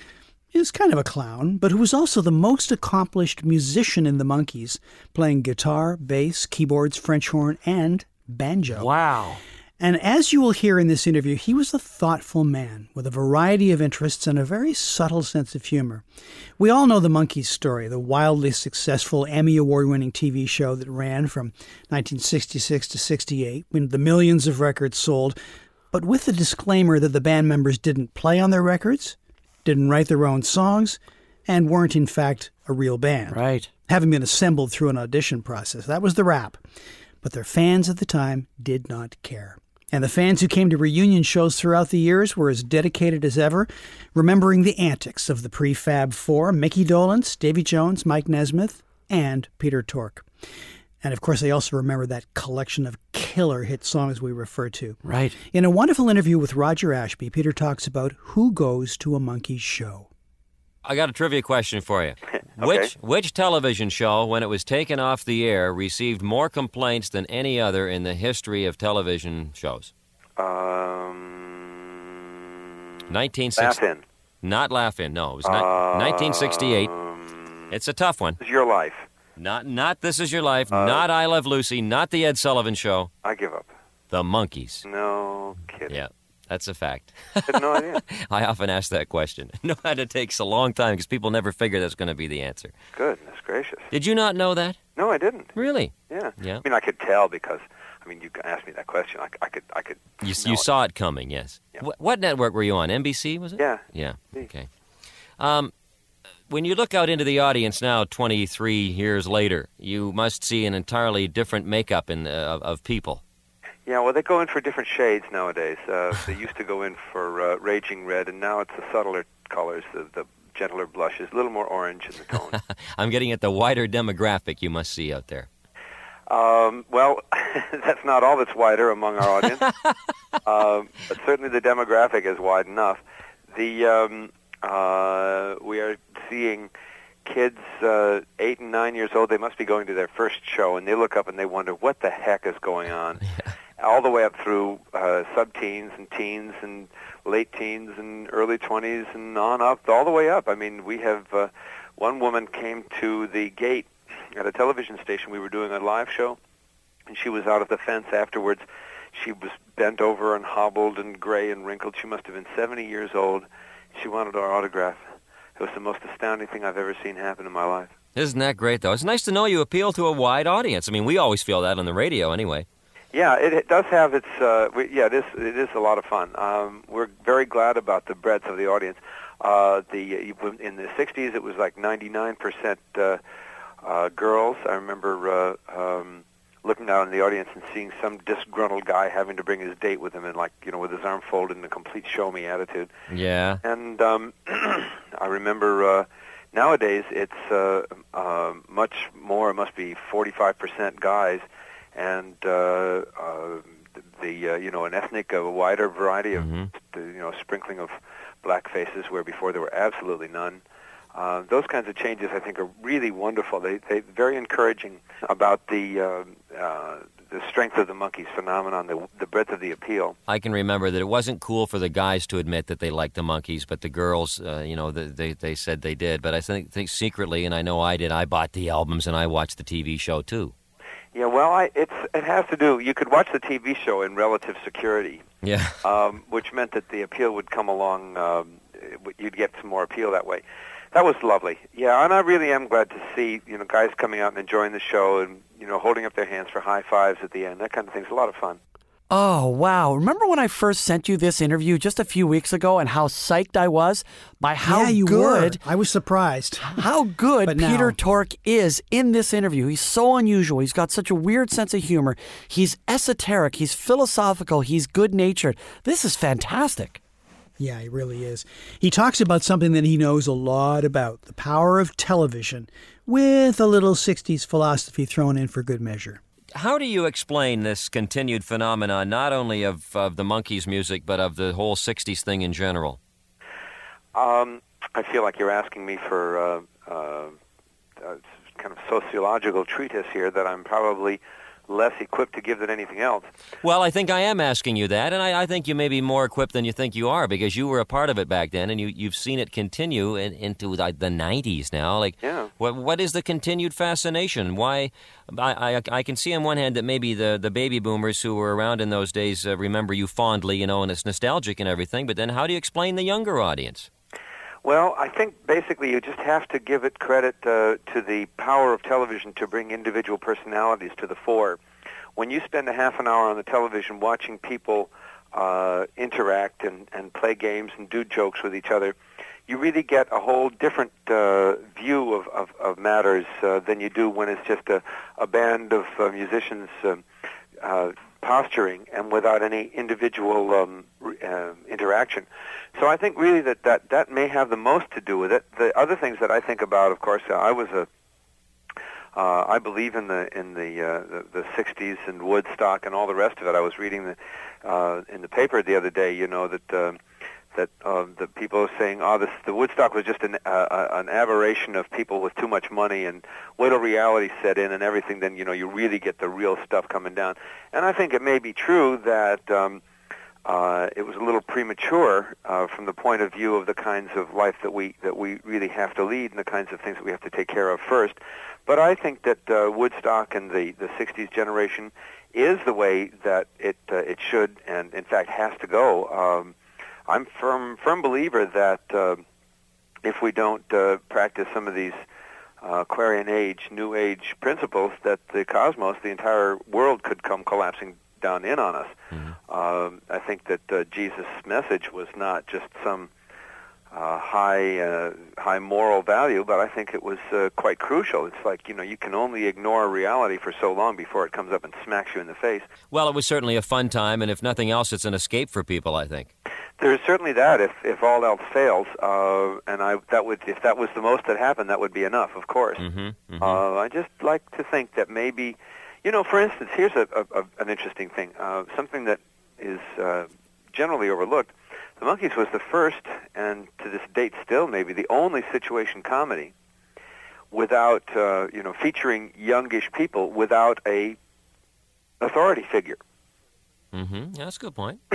is kind of a clown, but who was also the most accomplished musician in the Monkees, playing guitar, bass, keyboards, French horn, and banjo. Wow. And as you will hear in this interview, he was a thoughtful man with a variety of interests and a very subtle sense of humor. We all know the Monkees story, the wildly successful Emmy Award winning TV show that ran from 1966 to 68, when the millions of records sold, but with the disclaimer that the band members didn't play on their records didn't write their own songs, and weren't in fact a real band. Right. Having been assembled through an audition process. That was the rap. But their fans at the time did not care. And the fans who came to reunion shows throughout the years were as dedicated as ever, remembering the antics of the prefab four Mickey Dolenz, Davy Jones, Mike Nesmith, and Peter Tork. And of course, they also remember that collection of killer hit songs we refer to. Right. In a wonderful interview with Roger Ashby, Peter talks about who goes to a Monkees show. I got a trivia question for you. okay. Which which television show, when it was taken off the air, received more complaints than any other in the history of television shows? Um, 1960. Laugh-In. Not Laugh In. No, it was ni- 1968. It's a tough one. It's your life. Not not This Is Your Life. not I Love Lucy. Not the Ed Sullivan Show. I give up. The Monkees. No kidding. Yeah, that's a fact. I had no idea. I often ask that question. No, it takes a long time because people never figure that's going to be the answer. Goodness gracious. Did you not know that? No, I didn't. Really? Yeah. Yeah. I mean, I could tell because, I mean, you asked me that question. I, I could, I could. You, you it. saw it coming, yes. Wh- what network were you on? NBC, was it? Yeah. Yeah. Okay. Um, when you look out into the audience now, 23 years later, you must see an entirely different makeup in, uh, of, of people. Yeah, well, they go in for different shades nowadays. Uh, they used to go in for uh, raging red, and now it's the subtler colors, the, the gentler blushes, a little more orange in the tone. I'm getting at the wider demographic you must see out there. Um, well, that's not all that's wider among our audience, um, but certainly the demographic is wide enough. The um, uh, we are seeing kids uh, eight and nine years old. They must be going to their first show, and they look up and they wonder what the heck is going on. All the way up through uh, sub-teens and teens and late teens and early twenties and on up, all the way up. I mean, we have uh, one woman came to the gate at a television station. We were doing a live show, and she was out of the fence afterwards. She was bent over and hobbled and gray and wrinkled. She must have been 70 years old. She wanted our autograph. It was the most astounding thing I've ever seen happen in my life. Isn't that great, though? It's nice to know you appeal to a wide audience. I mean, we always feel that on the radio anyway. Yeah, it, it does have its. Uh, we, yeah, it is. It is a lot of fun. Um, we're very glad about the breadth of the audience. Uh, the in the '60s, it was like 99% uh, uh, girls. I remember uh, um, in the audience and seeing some disgruntled guy having to bring his date with him, and like you know, with his arm folded in a complete show me attitude. Yeah. And um, I remember uh, nowadays it's uh, uh, much more. It must be 45% guys, and uh, uh, the uh, you know an ethnic, a wider variety of the, you know sprinkling of black faces where before there were absolutely none. Uh, those kinds of changes, I think, are really wonderful. They they very encouraging about the uh, uh, the strength of the Monkees phenomenon, the the breadth of the appeal. I can remember that it wasn't cool for the guys to admit that they liked the Monkees, but the girls, uh, you know, the, they they said they did. But I think, think secretly, and I know I did. I bought the albums and I watched the TV show too. Yeah, well, I, it's it has to do. You could watch the TV show in relative security, Yeah. um, which meant that the appeal would come along. Um, you'd get some more appeal that way. That was lovely. Yeah, and I really am glad to see you know guys coming out and enjoying the show and you know holding up their hands for high fives at the end. That kind of thing's a lot of fun. Oh, wow. Remember when I first sent you this interview just a few weeks ago and how psyched I was by how yeah, you good were. I was surprised. how good But now- Peter Tork is in this interview. He's so unusual. He's got such a weird sense of humor. He's esoteric. He's philosophical. He's good natured. This is fantastic. Yeah, he really is. He talks about something that he knows a lot about the power of television, with a little 60s philosophy thrown in for good measure. How do you explain this continued phenomenon, not only of, of the Monkees' music, but of the whole '60s thing in general? Um, I feel like you're asking me for uh, uh, a kind of sociological treatise here that I'm probably less equipped to give than anything else. Well, I think I am asking you that, and I, I think you may be more equipped than you think you are because you were a part of it back then, and you, you've seen it continue in, into like, the '90s now. Like, Yeah. what what is the continued fascination? Why? I, I, I can see on one hand that maybe the, the baby boomers who were around in those days uh, remember you fondly, you know, and it's nostalgic and everything. But then, how do you explain the younger audience? Well, I think basically you just have to give it credit uh, to the power of television to bring individual personalities to the fore. When you spend a half an hour on the television watching people uh, interact and, and play games and do jokes with each other, you really get a whole different uh, view of, of, of matters uh, than you do when it's just a, a band of uh, musicians um, uh, posturing and without any individual um, uh, interaction. So I think really that, that that may have the most to do with it. The other things that I think about, of course, uh, I was a uh, I believe in the in the, uh, the the 60s and Woodstock and all the rest of it. I was reading the uh, in the paper the other day, you know, that um, that uh, the people are saying, "Oh, this the Woodstock was just an uh, uh, an aberration of people with too much money, and wait till reality set in and everything, then you know you really get the real stuff coming down." And I think it may be true that. Um, uh, it was a little premature uh, from the point of view of the kinds of life that we that we really have to lead and the kinds of things that we have to take care of first. But I think that uh, Woodstock and the the '60s generation is the way that it uh, it should and in fact has to go. Um, I'm firm firm believer that uh, if we don't uh, practice some of these uh, Aquarian Age, New Age principles, that the cosmos, the entire world, could come collapsing down in on us. Um, I think that uh, Jesus' message was not just some uh, high uh, high moral value, but I think it was uh, quite crucial. It's like you know you can only ignore reality for so long before it comes up and smacks you in the face. Well, it was certainly a fun time, and if nothing else, it's an escape for people, I think. There's certainly that. If if all else fails, uh, and I that would if that was the most that happened, that would be enough, of course. Mm-hmm. Uh, I just like to think that maybe, you know, for instance, here's a, a, a an interesting thing. Uh, something that is uh, generally overlooked. The Monkees was the first, and to this date still maybe the only situation comedy without, uh, you know, featuring youngish people without a authority figure. Mm-hmm. Yeah, that's a good point.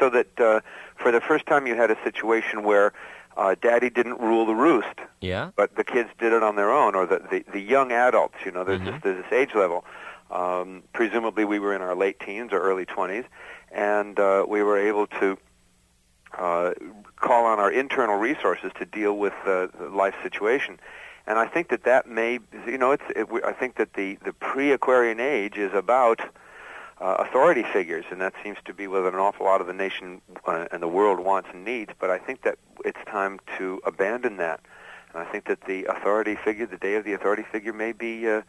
so that uh, for the first time you had a situation where uh, daddy didn't rule the roost, Yeah. but the kids did it on their own, or the, the, the young adults, you know, there's, Mm-hmm. this, there's this age level. Um, presumably we were in our late teens or early 20s, and uh, we were able to uh, call on our internal resources to deal with uh, the life situation. And I think that that may, you know, it's. It, I think that the the pre-Aquarian age is about uh, authority figures, and that seems to be what an awful lot of the nation uh, and the world wants and needs. But I think that it's time to abandon that. And I think that the authority figure, the day of the authority figure, may be uh,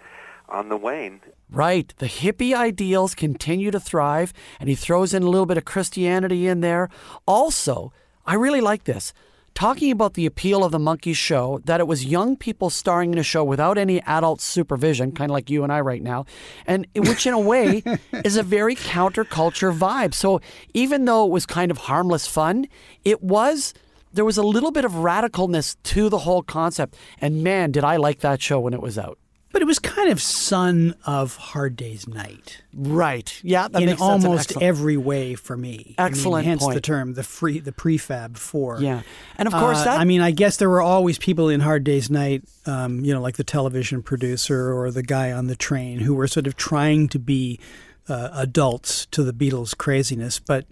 on the wane. Right. The hippie ideals continue to thrive, and he throws in a little bit of Christianity in there. Also, I really like this. Talking about the appeal of the Monkees show, that it was young people starring in a show without any adult supervision, kind of like you and I right now, and which in a way is a very counterculture vibe. So even though it was kind of harmless fun, it was there was a little bit of radicalness to the whole concept. And man, did I like that show when it was out. But it was kind of son of Hard Day's Night. Right. Yeah, that in makes almost Excellent. every way for me. I mean, Excellent hence the term, the free, the prefab four. Yeah. And of course Uh, that- I mean, I guess there were always people in Hard Day's Night, um, you know, like the television producer or the guy on the train, who were sort of trying to be uh, adults to the Beatles' craziness, but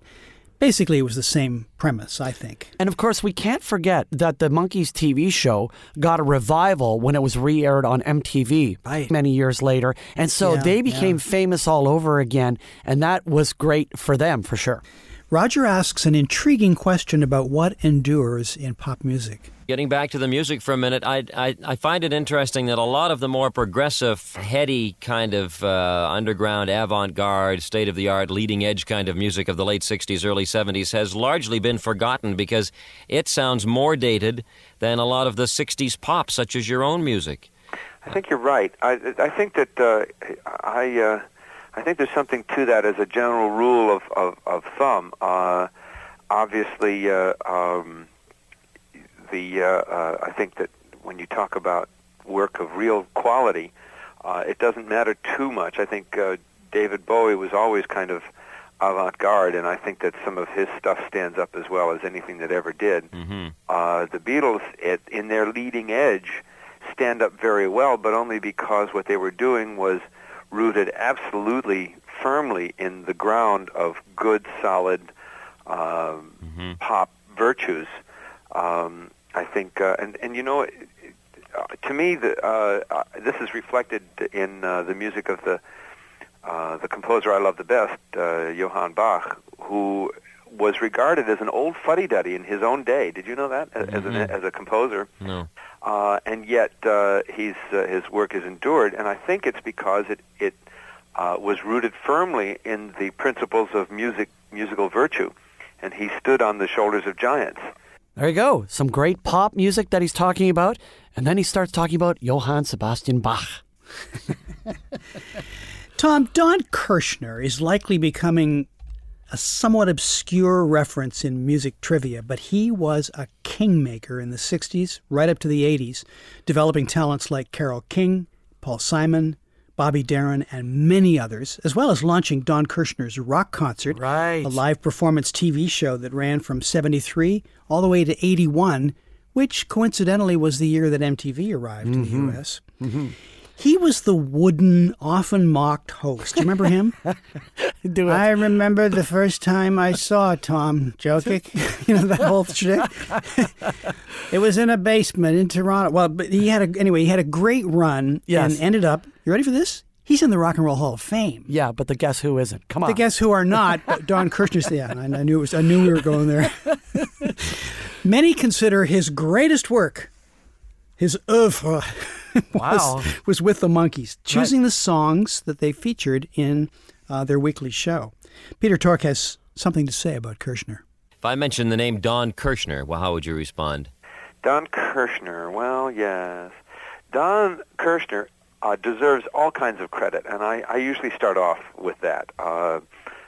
basically it was the same premise, I think. And of course, we can't forget that the Monkees TV show got a revival when it was re aired on MTV many years later. And so Yeah, they became yeah. famous all over again. And that was great for them, for sure. Roger asks an intriguing question about what endures in pop music. Getting back to the music for a minute, I, I, I find it interesting that a lot of the more progressive, heady kind of uh, underground, avant garde, state of the art, leading edge kind of music of the late 60s, early 70s has largely been forgotten because it sounds more dated than a lot of the 60s pop, such as your own music. I think you're right. I, I think that uh, I uh, I think there's something to that as a general rule of of, of thumb. Uh, obviously, uh, um, the uh, uh, I think that when you talk about work of real quality, uh, it doesn't matter too much. I think uh, David Bowie was always kind of avant-garde, and I think that some of his stuff stands up as well as anything that ever did. Mm-hmm. Uh, the Beatles, at, in their leading edge, stand up very well, but only because what they were doing was rooted absolutely firmly in the ground of good, solid um, pop virtues. Um, I think, uh, and and you know, it- it- uh, to me, the, uh, uh, this is reflected in uh, the music of the uh, the composer I love the best, uh, Johann Bach, who was regarded as an old fuddy-duddy in his own day. Did you know that as, as, an, as a composer? No. uh, and yet uh, he's, uh, his work has endured. And I think it's because it it uh, was rooted firmly in the principles of music, musical virtue, and he stood on the shoulders of giants. There you go. Some great pop music that he's talking about. And then he starts talking about Johann Sebastian Bach. Tom, Don Kirshner is likely becoming a somewhat obscure reference in music trivia, but he was a kingmaker in the 60s, right up to the 80s, developing talents like Carole King, Paul Simon, Bobby Darin, and many others, as well as launching Don Kirshner's Rock Concert, right. a live performance TV show that ran from 73 all the way to 81, which coincidentally was the year that MTV arrived in the mm-hmm. U.S. Mm-hmm. He was the wooden, often mocked host. Do you remember him? Do it. I remember the first time I saw Tom Jokic. you know that whole shtick. it was in a basement in Toronto. Well, but he had a anyway. He had a great run Yes. and ended up. You ready for this? He's in the Rock and Roll Hall of Fame. Yeah, but the guess who isn't? Come on. The guess who are not, but Don Kirshner's. Yeah, I, I knew it was. I knew we were going there. Many consider his greatest work, his oeuvre, Wow. was, was with the Monkees, choosing the songs that they featured in uh, their weekly show. Peter Tork has something to say about Kirshner. If I mentioned the name Don Kirshner, well, how would you respond? Don Kirshner, well, yes. Don Kirshner uh, deserves all kinds of credit, and I, I usually start off with that, uh,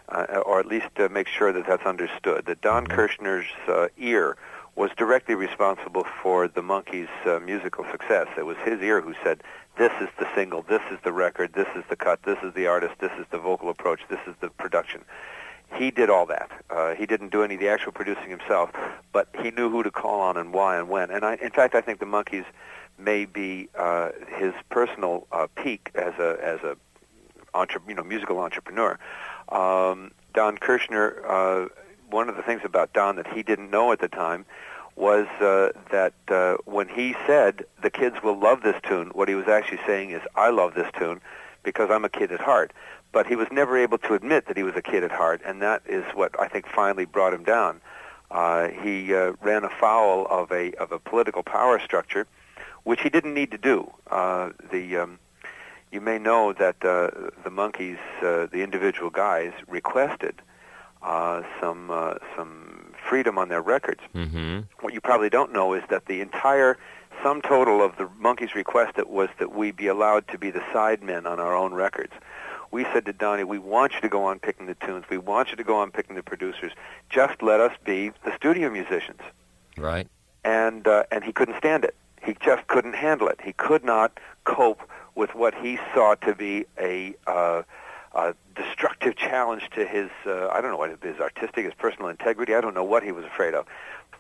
uh, or at least uh, make sure that that's understood. That Don Kirshner's uh, ear was directly responsible for the Monkees' uh, musical success. It was his ear who said, "This is the single, this is the record, this is the cut, this is the artist, this is the vocal approach, this is the production." He did all that. Uh, he didn't do any of the actual producing himself, but he knew who to call on and why and when. And I, in fact, I think the Monkees may be uh, his personal uh, peak as a as a entre- you know musical entrepreneur. Um, Don Kirshner. One of the things about Don that he didn't know at the time was uh, that uh, when he said the kids will love this tune, what he was actually saying is I love this tune because I'm a kid at heart. But he was never able to admit that he was a kid at heart, and that is what I think finally brought him down. Uh, he uh, ran afoul of a of a political power structure, which he didn't need to do. Uh, the um, you may know that uh, the Monkees, uh, the individual guys, requested uh, some uh, some freedom on their records. Mm-hmm. What you probably don't know is that the entire sum total of the Monkees' request that was that we be allowed to be the sidemen on our own records. We said to Donnie, we want you to go on picking the tunes. We want you to go on picking the producers. Just let us be the studio musicians. Right. And uh, and he couldn't stand it. He just couldn't handle it. He could not cope with what he saw to be a uh, a destructive challenge to his uh, I don't know what his artistic, his personal integrity. I don't know what he was afraid of,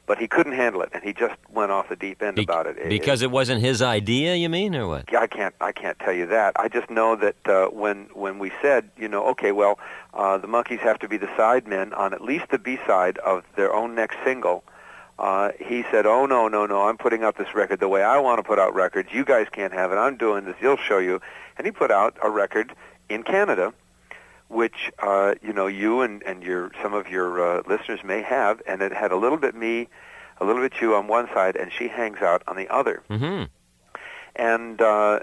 but he couldn't handle it, and he just went off the deep end about it. It- Because it wasn't his idea, you mean, or what? I can't. I can't tell you that. I just know that uh, when when we said, you know, okay, well, uh, the Monkees have to be the sidemen on at least the B side of their own next single. Uh, he said, "Oh no, no, no! I'm putting out this record the way I want to put out records. You guys can't have it. I'm doing this. He'll show you." And he put out a record in Canada, which uh, you know you and and your some of your uh, listeners may have, and it had a little bit me, a little bit you on one side, and she hangs out on the other Mm-hmm. and uh,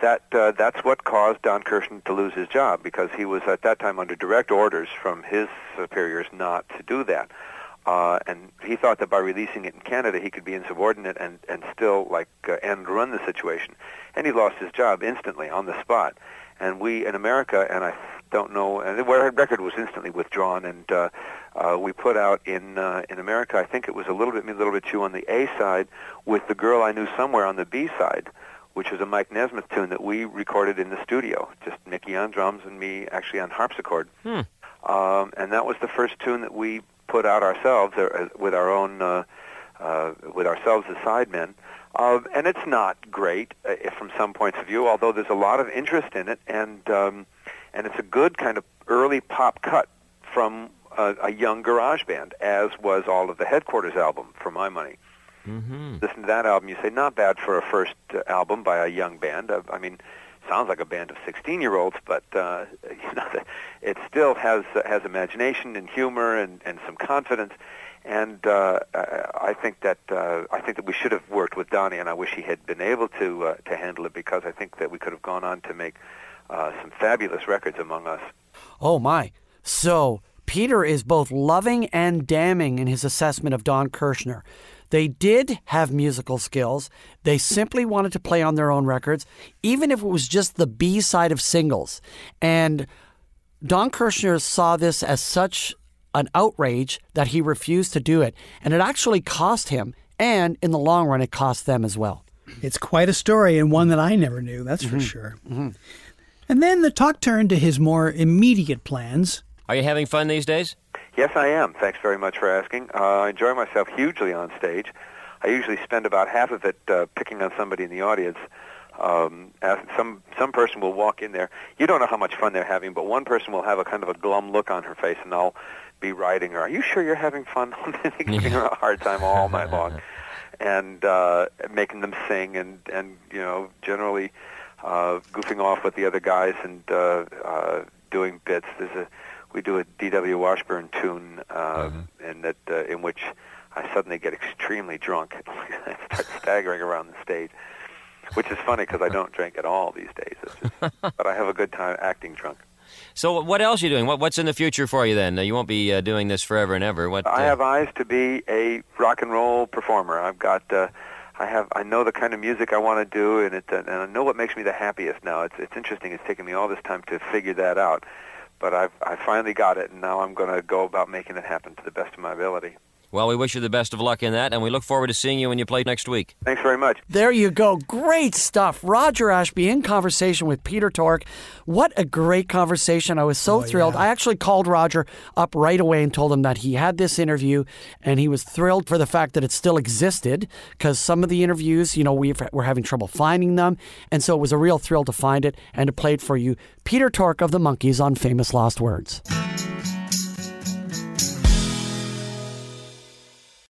that uh, that's what caused Don Kirshner to lose his job because he was at that time under direct orders from his superiors not to do that. Uh, and he thought that by releasing it in Canada, he could be insubordinate and, and still like uh, end run the situation. And he lost his job instantly on the spot. And we in America, and I don't know, and the record was instantly withdrawn. And uh, uh, we put out in uh, in America, I think it was a little bit me, a little bit you on the A side, with the girl I knew somewhere on the B side, which was a Mike Nesmith tune that we recorded in the studio, just Mickey on drums and me actually on harpsichord. Hmm. Um, and that was the first tune that we put out ourselves uh, with our own uh, uh, with ourselves as sidemen. Uh, and it's not great uh, from some points of view, although there's a lot of interest in it, and um, and it's a good kind of early pop cut from a, a young garage band, as was all of the Headquarters album, for my money. Mm-hmm. Listen to that album, you say not bad for a first uh, album by a young band. Uh, I mean, sounds like a band of 16-year-olds, but uh, you know, it still has has imagination and humor and, and some confidence. And uh, I think that uh, I think that we should have worked with Donnie, and I wish he had been able to uh, to handle it because I think that we could have gone on to make uh, some fabulous records among us. Oh my. So Peter is both loving and damning in his assessment of Don Kirshner. They did have musical skills. They simply wanted to play on their own records, even if it was just the B side of singles. And Don Kirshner saw this as such an outrage that he refused to do it. And it actually cost him, and in the long run, it cost them as well. It's quite a story and one that I never knew, that's for Mhm. sure. And then the talk turned to his more immediate plans. Are you having fun these days? Yes, I am. Thanks very much for asking. Uh, I enjoy myself hugely on stage. I usually spend about half of it uh, picking on somebody in the audience. Um, as some some person will walk in there. You don't know how much fun they're having, but one person will have a kind of a glum look on her face, and I'll be writing her. Are you sure you're having fun? Giving her a hard time all night long, and uh, making them sing, and and you know generally uh, goofing off with the other guys and uh, uh, doing bits. There's a we do a D.W. Washburn tune, uh, and that uh, in which I suddenly get extremely drunk and start staggering around the stage, which is funny because I don't drink at all these days. It's just, but I have a good time acting drunk. So what else are you doing? What, what's in the future for you then? Uh, You won't be uh, doing this forever and ever. What? I uh, have eyes to be a rock and roll performer. I've got. Uh, I have. I know the kind of music I want to do, and it. Uh, and I know what makes me the happiest. Now it's. It's interesting. It's taken me all this time to figure that out, but I've. I finally got it, and now I'm going to go about making it happen to the best of my ability. Well, we wish you the best of luck in that, and we look forward to seeing you when you play next week. Thanks very much. There you go. Great stuff. Roger Ashby in conversation with Peter Tork. What a great conversation. I was so oh, thrilled. I actually called Roger up right away and told him that he had this interview and he was thrilled for the fact that it still existed because some of the interviews, you know, we were having trouble finding them. And so it was a real thrill to find it and to play it for you. Peter Tork of the Monkees on Famous Lost Words.